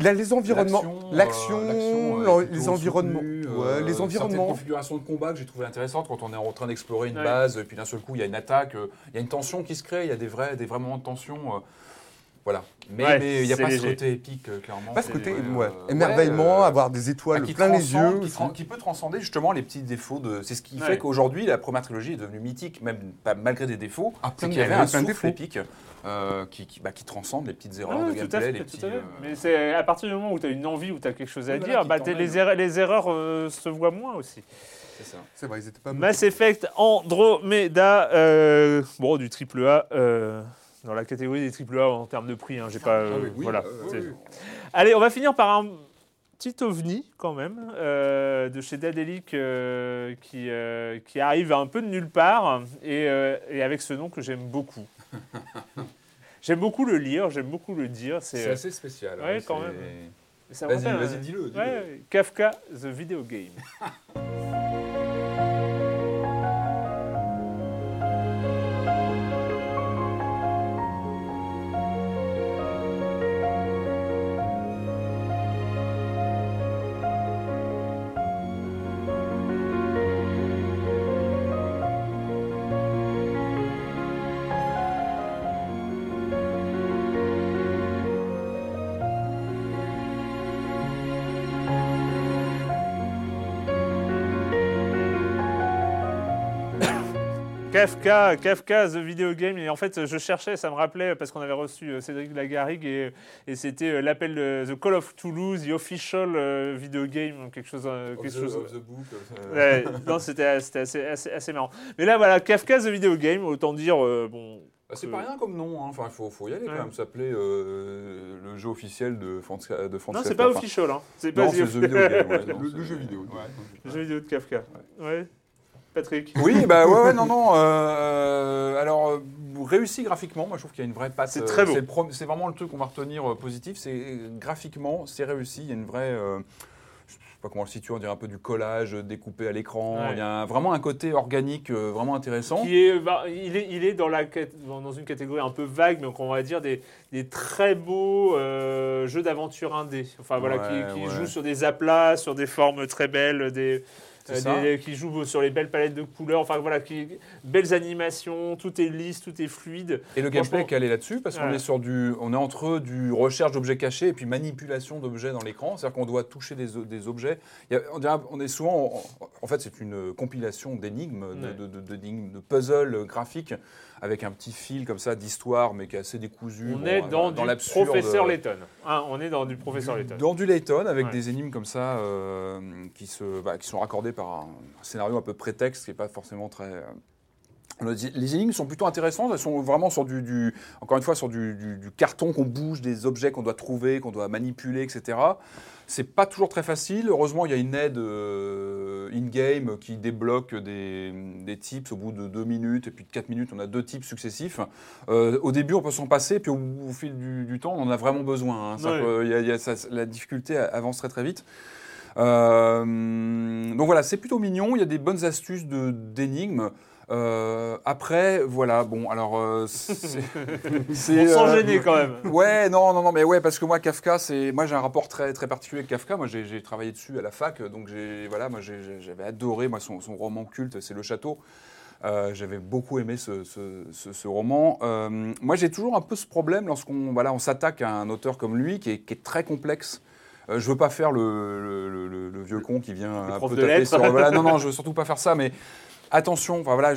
Il a les environnements, L'action, euh, euh, plutôt les environnements, soutenue, ouais, euh, les Certaines environnements. configurations de combat que j'ai trouvé intéressantes quand on est en train d'explorer une Ouais. base, et puis d'un seul coup il y a une attaque, euh, il y a une tension qui se crée, il y a des vrais, des vrais moments de tension. Voilà. Mais Ouais, il n'y a pas ce côté épique, euh, clairement. Pas ce côté ouais, euh, émerveillement, ouais, euh, avoir des étoiles bah, qui plein les yeux. qui, qui peut transcender justement les petits défauts de. C'est ce qui Ouais. fait qu'aujourd'hui la première trilogie est devenue mythique, même pas malgré des défauts. Ah, c'est qu'il y avait un souffle défauts. épique euh, qui, qui, bah, qui transcende les petites erreurs Ah, de tout à gameplay, fait, les tout petits. à fait. Mais c'est à partir du moment où tu as une envie, où tu as quelque chose à dire, bah, les erreurs, les erreurs euh, se voient moins aussi. c'est ça. C'est vrai, ils étaient pas. Mass Effect Andromeda, bon, du triple A, dans la catégorie des triple A en termes de prix. hein, j'ai pas, euh, Ah oui, oui, voilà. euh, oui. Allez, on va finir par un petit ovni quand même euh, de chez Dadelic euh, qui, euh, qui arrive un peu de nulle part et, euh, et avec ce nom que j'aime beaucoup. j'aime beaucoup le lire, j'aime beaucoup le dire. C'est assez spécial. ouais, hein, quand même. Vas-y, euh, dis-le. ouais, Kafka the Video Game. Kafka, Kafka, The Video Game. Et en fait, je cherchais, ça me rappelait, parce qu'on avait reçu euh, Cédric Lagarigue, et, et c'était euh, l'appel de The Call of Toulouse, The Official euh, Video Game, quelque chose. euh, Of quelque the- chose of the book, Ouais, non, c'était assez, assez, assez marrant. Mais là, voilà, Kafka, The Video Game, autant dire, euh, bon. Bah, c'est que- pas rien comme nom, hein. enfin il faut, faut y aller Ouais. quand même. Ça s'appelait euh, le jeu officiel de France de France Non, c'est pas official, hein. C'est Non, pas c'est The Video Game. ouais, non, Le, c'est- le jeu vidéo. ouais. le jeu vidéo de Kafka. Ouais. Patrick. Oui, bah ouais, ouais, non, non. euh, alors, euh, réussi graphiquement, moi je trouve qu'il y a une vraie patte. C'est euh, très beau. le pro- C'est vraiment le truc qu'on va retenir euh, positif. C'est graphiquement, c'est réussi. Il y a une vraie. euh, sais pas comment le situer, on dirait un peu du collage euh, découpé à l'écran. Ouais. Il y a un- vraiment un côté organique euh, vraiment intéressant. Qui est, bah, il, est, il est dans, la, une catégorie un peu vague, mais on va dire des, des très beaux euh, jeux d'aventure indé. Enfin voilà, Ouais, qui, qui ouais. jouent sur des aplats, sur des formes très belles, des, euh, des- qui jouent sur les belles palettes de couleurs. Enfin voilà, qui, belles animations, tout est lisse, tout est fluide. Et le gameplay est calé là-dessus parce qu'on est sur du, on est entre du recherche d'objets cachés et puis manipulation d'objets dans l'écran. C'est-à-dire qu'on doit toucher des, objets. Il y a- on, dirait- on est souvent, en, en fait, c'est une compilation d'énigmes, de- Ouais. de, de, d'énigmes, de puzzles graphiques avec un petit fil comme ça d'histoire, mais qui est assez décousu. on Bon, est euh, dans, du professeur Layton. Hein, on est dans du professeur Layton. Dans du Layton, avec Ouais. des énigmes comme ça, euh, qui, se, bah, qui sont raccordées par un scénario un peu prétexte, qui n'est pas forcément très... le- Les énigmes sont plutôt intéressantes, elles sont vraiment sur du, du- encore une fois, sur du, du- du carton qu'on bouge, des objets qu'on doit trouver, qu'on doit manipuler, etc. C'est pas toujours très facile. Heureusement, il y a une aide euh, in-game qui débloque des, des tips au bout de deux minutes, et puis de quatre minutes, on a deux tips successifs. Euh, au début, on peut s'en passer, puis au, au fil du, temps, on en a vraiment besoin. hein. Ça Ouais. peut- il y a- il y a- ça- la difficulté avance très très vite. Euh, donc voilà, c'est plutôt mignon. Il y a des bonnes astuces de- d'énigmes. Euh, après, voilà, bon, alors. euh, c'est- c'est, On euh, gêné quand même. Ouais, non, non, non, mais ouais, parce que moi, Kafka, c'est, moi, j'ai un rapport très, très particulier avec Kafka. Moi, j'ai, j'ai travaillé dessus à la fac, donc j'ai, voilà, moi, j'ai- j'avais adoré, moi, son, son roman culte, c'est Le Château. Euh, j'avais beaucoup aimé ce, ce- ce- ce roman. Euh, moi, j'ai toujours un peu ce problème lorsqu'on, voilà, on s'attaque à un auteur comme lui, qui est, qui est très complexe. Euh, je veux pas faire le, le- le- le- le vieux con qui vient un peu taper lettres. sur. Voilà, non, non, je veux surtout pas faire ça, mais attention, enfin, voilà,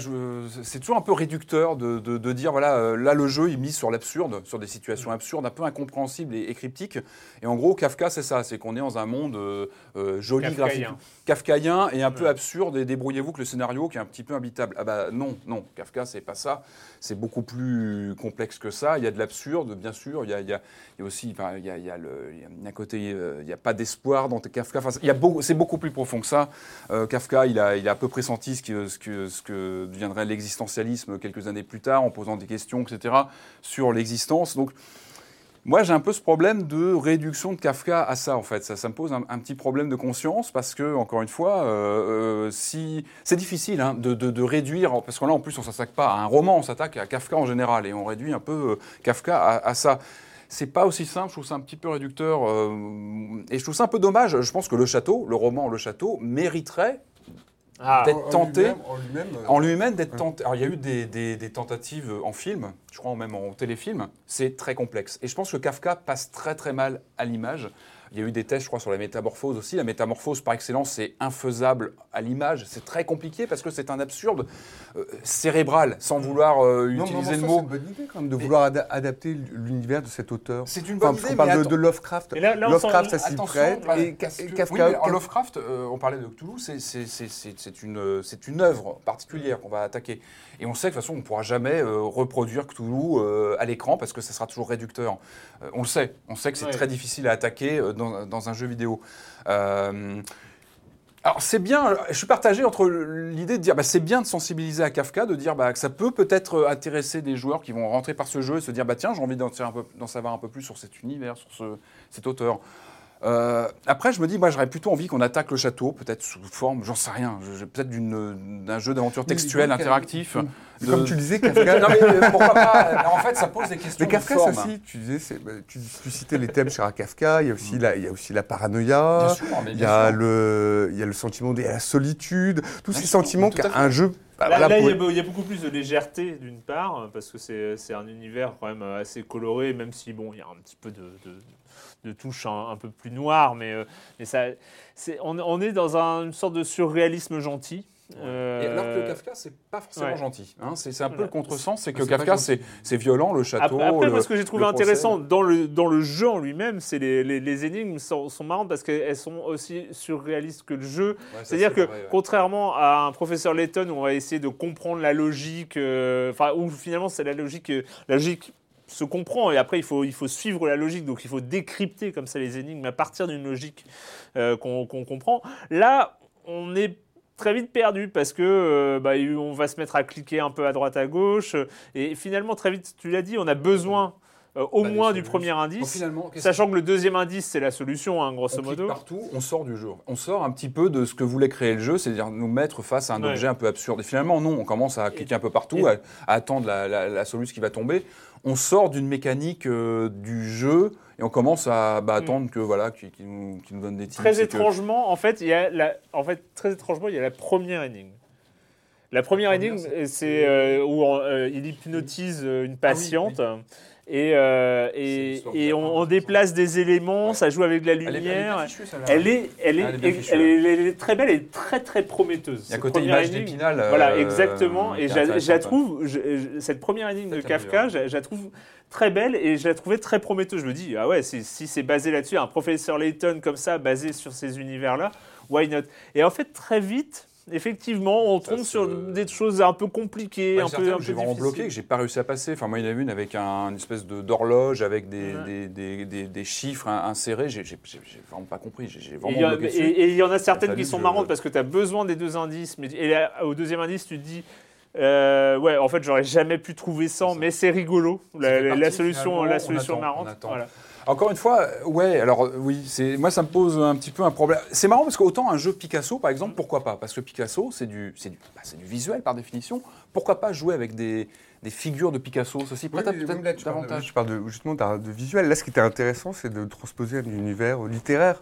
c'est toujours un peu réducteur de, de- de dire voilà, euh, là le jeu il mise sur l'absurde, sur des situations absurdes, un peu incompréhensibles et, et cryptiques. Et en gros, Kafka c'est ça, c'est qu'on est dans un monde euh, euh, joli, Kafkaïen. graphique, kafkaïen et un peu absurde. Et débrouillez-vous que le scénario qui est un petit peu habitable. Ah bah non, non, Kafka c'est pas ça. C'est beaucoup plus complexe que ça. Il y a de l'absurde, bien sûr. Il y a, il y a- il y a aussi, enfin, il y a, il y a le- il y a un côté, il n'y a pas d'espoir dans Kafka. Enfin, c'est beaucoup plus profond que ça. Euh, Kafka, il a, il a à peu pressenti ce ce que, ce que deviendrait l'existentialisme quelques années plus tard, en posant des questions, etc., sur l'existence. Donc, moi, j'ai un peu ce problème de réduction de Kafka à ça, en fait. Ça, me pose un, petit problème de conscience parce que, encore une fois, euh, euh, si c'est difficile hein, de, réduire, parce que là, en plus, on s'attaque pas à un roman, on s'attaque à Kafka en général, et on réduit un peu euh, Kafka à, à ça. C'est pas aussi simple, je trouve ça un petit peu réducteur, et je trouve ça un peu dommage. Je pense que Le Château, le roman Le Château, mériterait Ah, d'être tenté En lui-même. euh, en lui-même d'être tenté. Alors il y a eu des, des- des tentatives en film, je crois même en téléfilm, c'est très complexe. Et je pense que Kafka passe très très mal à l'image. Il y a eu des tests, je crois, sur la métamorphose aussi. La métamorphose, par excellence, c'est infaisable à l'image. C'est très compliqué parce que c'est un absurde euh, cérébral, sans vouloir euh, Non, utiliser non, le ça, mot. C'est une bonne idée quand même de vouloir ada- adapter l'univers de cet auteur. C'est une Enfin, bonne parce idée, qu'on parle mais de, Lovecraft. Et là- là, on Lovecraft, ça s'y prête. Et, Kafka. oui, en Lovecraft, euh, on parlait de Cthulhu, c'est- une, c'est une œuvre particulière qu'on va attaquer. Et on sait que de toute façon, on ne pourra jamais euh, reproduire Cthulhu euh, à l'écran parce que ça sera toujours réducteur. Euh, on le sait. On sait que c'est Ouais. très difficile à attaquer euh, dans, un jeu vidéo. Euh, alors c'est bien, je suis partagé entre l'idée de dire bah, c'est bien de sensibiliser à Kafka, de dire bah, que ça peut peut-être intéresser des joueurs qui vont rentrer par ce jeu et se dire bah tiens j'ai envie d'en savoir, un peu- plus sur cet univers, sur ce- cet auteur. Euh, après, je me dis, moi, j'aurais plutôt envie qu'on attaque le château, peut-être sous forme, j'en sais rien, je- peut-être d'une- d'un jeu d'aventure textuel, donc, euh, interactif. Mais Comme de- tu disais, Kafka. non, mais euh, pourquoi pas En fait, ça pose des questions Mais Kafka, de aussi, tu disais, c'est- bah, tu, tu citais les thèmes chez Kafka, il y a aussi la, il y a aussi la paranoïa, Bien sûr, mais il y a le, il y a le sentiment de la solitude, tous ces sûr, sentiments qu'un jeu. bah, Là, il, y a, pour- beau- il y a beaucoup plus de légèreté d'une part, parce que c'est c'est un univers quand même assez coloré, même si bon, il y a un petit peu de, de, de touche un, un peu plus noire, mais, euh, mais ça, c'est- on, on est dans un- une sorte de surréalisme gentil. Euh, Et alors que Kafka, c'est pas forcément ouais. gentil. hein. C'est c'est un peu Voilà. le contresens, c'est que C'est pas Kafka, c'est c'est violent, le château. Après, après, le- moi, ce que j'ai trouvé intéressant dans le, dans le jeu en lui-même, c'est les, les, les énigmes sont, sont marrantes parce qu'elles sont aussi surréalistes que le jeu. Ouais, C'est-à-dire que, vrai, ouais. contrairement à un professeur Layton où on va essayer de comprendre la logique, euh, enfin, où finalement c'est la logique, euh, la logique se comprend. Et après il faut, il faut suivre la logique, donc il faut décrypter comme ça les énigmes à partir d'une logique euh, qu'on comprend. Là, on est très vite perdu parce que euh, bah, on va se mettre à cliquer un peu à droite à gauche. Et finalement très vite, tu l'as dit, on a besoin euh, au Bah, moins du premier indice, finalement, sachant que le deuxième indice, c'est la solution, hein, grosso on modo. partout, on sort du jeu. On sort un petit peu de ce que voulait créer le jeu, c'est-à-dire nous mettre face à un Ouais. objet un peu absurde. Et finalement, non, on commence à cliquer un peu partout, et- à, à attendre la, la, la solution qui va tomber. On sort d'une mécanique euh, du jeu et on commence à bah, attendre que voilà, qu'il qu'il nous, donne des tips. Mm. Très que- étrangement, en fait, il y a la, en fait, très étrangement, il y a la première énigme. La première énigme, c'est euh, où on, euh, il hypnotise une patiente. Et, euh, et, on, on déplace des éléments, ça joue avec de la lumière. Elle est, elle est, Elle est bien fichue, elle est- elle est très belle et très très prometteuse. Il y a côté première image énigme. d'Épinal, euh, Voilà, exactement. qui Et je la- trouve, je- cette première énigme de Kafka, je, je la trouve très belle et je la trouvais très prometteuse. Je me dis, ah ouais, si, si c'est basé là-dessus, un professeur Layton comme ça, basé sur ces univers-là, why not? Et en fait, très vite, effectivement, on tombe sur des choses un peu compliquées, Ouais, un certaines peu, un peu j'ai vraiment bloqué, que j'ai pas réussi à passer. Enfin, moi, il y en a une avec un, une espèce de- d'horloge avec des, Ouais. des, des, des- des chiffres in- insérés. J'ai vraiment pas compris. J'ai j'ai Et vraiment il a- bloqué et- il y en a certaines qui sont marrantes parce que tu as besoin des deux indices. Mais, et là, au deuxième indice, tu te dis, euh, ouais, en fait, j'aurais jamais pu trouver sans, mais c'est rigolo. La, partie, solution, la on solution marrante. voilà. Encore une fois, ouais, alors euh, oui, moi ça me pose un petit peu un problème. C'est marrant parce qu'autant un jeu Picasso, par exemple, pourquoi pas? Parce que Picasso, c'est du, bah, c'est du visuel par définition. Pourquoi pas jouer avec des, des figures de Picasso Ceci Oui, peut-être davantage. Tu parles de, justement d'un- de visuel. Là, ce qui était intéressant, c'est de transposer un univers littéraire.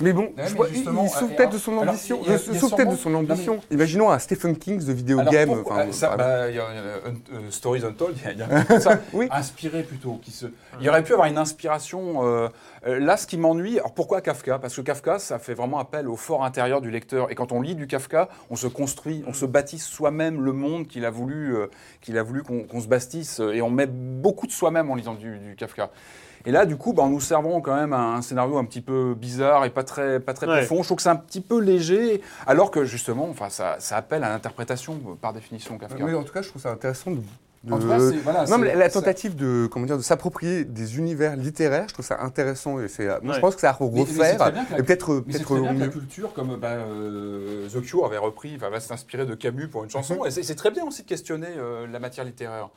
Mais bon, Ouais, je mais vois- il, justement, il souffre euh, peut-être de son alors, ambition. il peut-être de son non, mais- ambition. Imaginons un Stephen King de vidéo Alors, game. pourquoi- enfin, ça, bah, il y a, euh, euh, Stories Untold, il y a, il y a un peu ça. Oui. inspiré plutôt. Qui se... Il y aurait pu avoir une inspiration. euh, là, ce qui m'ennuie, alors pourquoi Kafka? Parce que Kafka, ça fait vraiment appel au fort intérieur du lecteur. Et quand on lit du Kafka, on se construit, on se bâtisse soi-même le monde qu'il a voulu, euh, qu'il a voulu qu'on se bâtisse. euh, Et on met beaucoup de soi-même en lisant du, du Kafka. Et là, du coup, bah, nous servons quand même un, un scénario un petit peu bizarre et pas très, pas très Ouais. profond. Je trouve que c'est un petit peu léger, alors que justement, enfin, ça, ça appelle à l'interprétation euh, par définition Kafka. Mais en tout cas, je trouve ça intéressant de. De- En tout cas, voilà, non, mais la tentative de comment dire de s'approprier des univers littéraires, je trouve ça intéressant et c'est. Moi, Ouais. je pense que ça à refaire et peut-être c'est peut-être très bien que la mieux. culture, comme bah, euh, The Cure avait repris, enfin, va s'inspirer de Camus pour une Mhm. chanson. Et c'est c'est très bien aussi de questionner euh, la matière littéraire.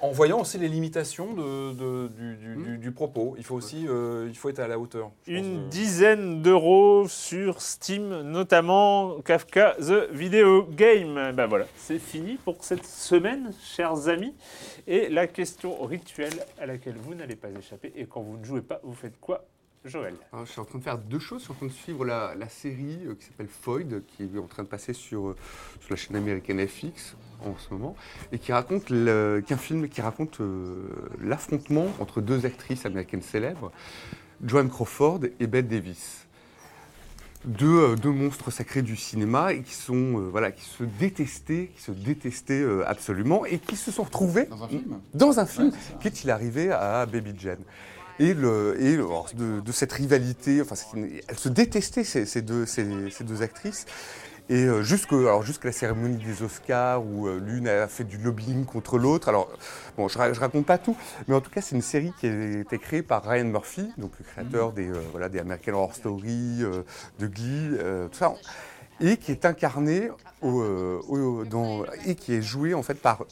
En voyant aussi les limitations de- de- du, du- du- du propos. Il faut aussi euh, il faut être à la hauteur. Une dizaine d'euros sur Steam, notamment Kafka The Video Game. Ben voilà, c'est fini pour cette semaine, chers amis. Et la question rituelle à laquelle vous n'allez pas échapper, et quand vous ne jouez pas, vous faites quoi, Joël Alors, je suis en train de faire deux choses. Je suis en train de suivre la, la série euh, qui s'appelle Foyd, qui est en train de passer sur, euh, sur la chaîne américaine FX en ce moment, et qui raconte le, qui est un film qui raconte euh, l'affrontement entre deux actrices américaines célèbres, Joan Crawford et Bette Davis. Deux, deux monstres sacrés du cinéma et qui sont euh, voilà qui se détestaient, qui se détestaient euh, absolument et qui se sont retrouvés Dans un film? dans un film Ouais, c'est ça. qu'est-il arrivé à Baby Jane? Et, le, et de, de cette rivalité, enfin, elles se détestaient ces, ces deux, ces, ces deux actrices. Et euh, jusque, alors jusqu'à la cérémonie des Oscars où euh, l'une a fait du lobbying contre l'autre. Alors, bon, je, je raconte pas tout, mais en tout cas, c'est une série qui a été créée par Ryan Murphy, donc le créateur des, euh, voilà, des American Horror Story, euh, de Glee, euh, tout ça, et qui est incarné au, euh, au- dans, et qui est joué en fait par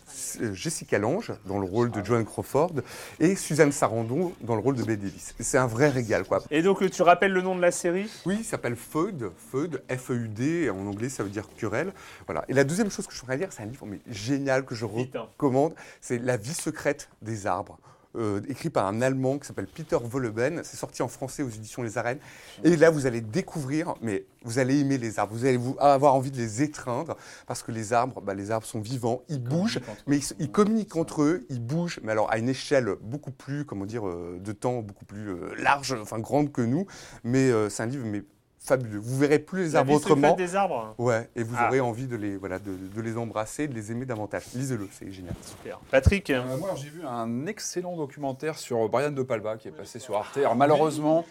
euh, Jessica Lange dans le rôle de Joan Crawford et Suzanne Sarandon dans le rôle de Bette Davis. C'est un vrai régal, quoi. Et donc, tu rappelles le nom de la série? Oui, il s'appelle Feud, Feud, F-E-U-D, et en anglais ça veut dire querelle. Voilà. Et la deuxième chose que je voudrais dire, c'est un livre mais génial que je recommande, c'est La vie secrète des arbres. Euh, écrit par un Allemand qui s'appelle Peter Wolleben. C'est sorti en français aux éditions Les Arènes. Et là, vous allez découvrir, mais vous allez aimer les arbres. Vous allez vous avoir envie de les étreindre parce que les arbres, bah, les arbres sont vivants, ils bougent, mais ils, communiquent entre eux, ils bougent, mais alors à une échelle beaucoup plus, comment dire, euh, de temps beaucoup plus euh, large, enfin grande que nous. Mais euh, c'est un livre mais fabuleux. Vous verrez plus les arbres autrement. des arbres. Ouais, et vous Ah. aurez envie de les, voilà, de, de les embrasser, de les aimer davantage. Lisez-le, c'est génial. Super. Patrick Euh, moi, j'ai vu un excellent documentaire sur Brian De Palma qui est passé sur Arte. Alors, malheureusement,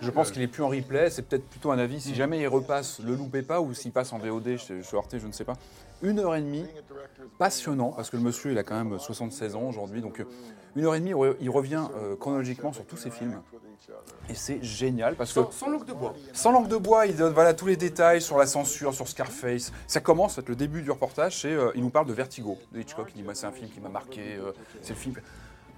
je pense qu'il est plus en replay. C'est peut-être plutôt un avis. Si jamais il repasse, le loupez pas, ou s'il passe en VOD chez- sur Arte, je ne sais pas. Une heure et demie, passionnant, parce que le monsieur, il a quand même 76 ans aujourd'hui. Donc, euh, une heure et demie, il revient euh, chronologiquement sur tous ses films. Et c'est génial parce que. Sans langue de bois. Sans langue de bois, il donne voilà, tous les détails sur la censure, sur Scarface. Ça commence, c'est le début du reportage, c'est, euh, il nous parle de Vertigo, de Hitchcock. Il dit, moi, c'est un film qui m'a marqué, euh, c'est le film...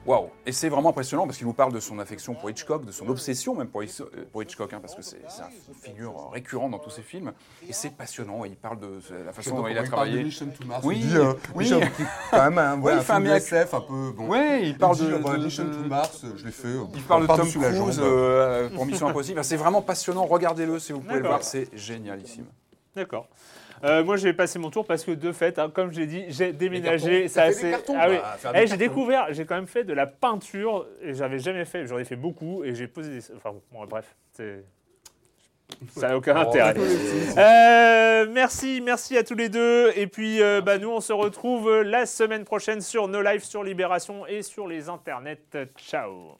Waouh Et c'est vraiment impressionnant parce qu'il nous parle de son affection pour Hitchcock, de son obsession même pour, Hitch- euh, pour Hitchcock, hein, parce que c'est une figure récurrente dans tous ses films. Et c'est passionnant. Et il parle de la façon dont il a travaillé. Oui, dit, euh, oui. Quand même un, ouais, Oui, il un fait un film SF un peu. Bon. Ouais, il parle dit, de- euh, bah, de- Mission de- to Mars, je l'ai fait. euh, Il parle de Tom Cruise euh, pour Mission Impossible. C'est vraiment passionnant. Regardez-le si vous pouvez le voir. C'est génialissime. D'accord. Euh, moi, j'ai passé mon tour parce que de fait, hein, comme j'ai dit, j'ai déménagé. cartons. Fait assez. des cartons, ah oui. bah, Eh, j'ai découvert, j'ai quand même fait de la peinture et j'avais jamais fait. J'en ai fait beaucoup et j'ai posé des. Enfin bon, bref, c'est. Ça n'a aucun Oh, intérêt. Euh, merci, merci à tous les deux. Et puis, euh, bah, nous, on se retrouve la semaine prochaine sur No Life, sur Libération et sur les internets. Ciao.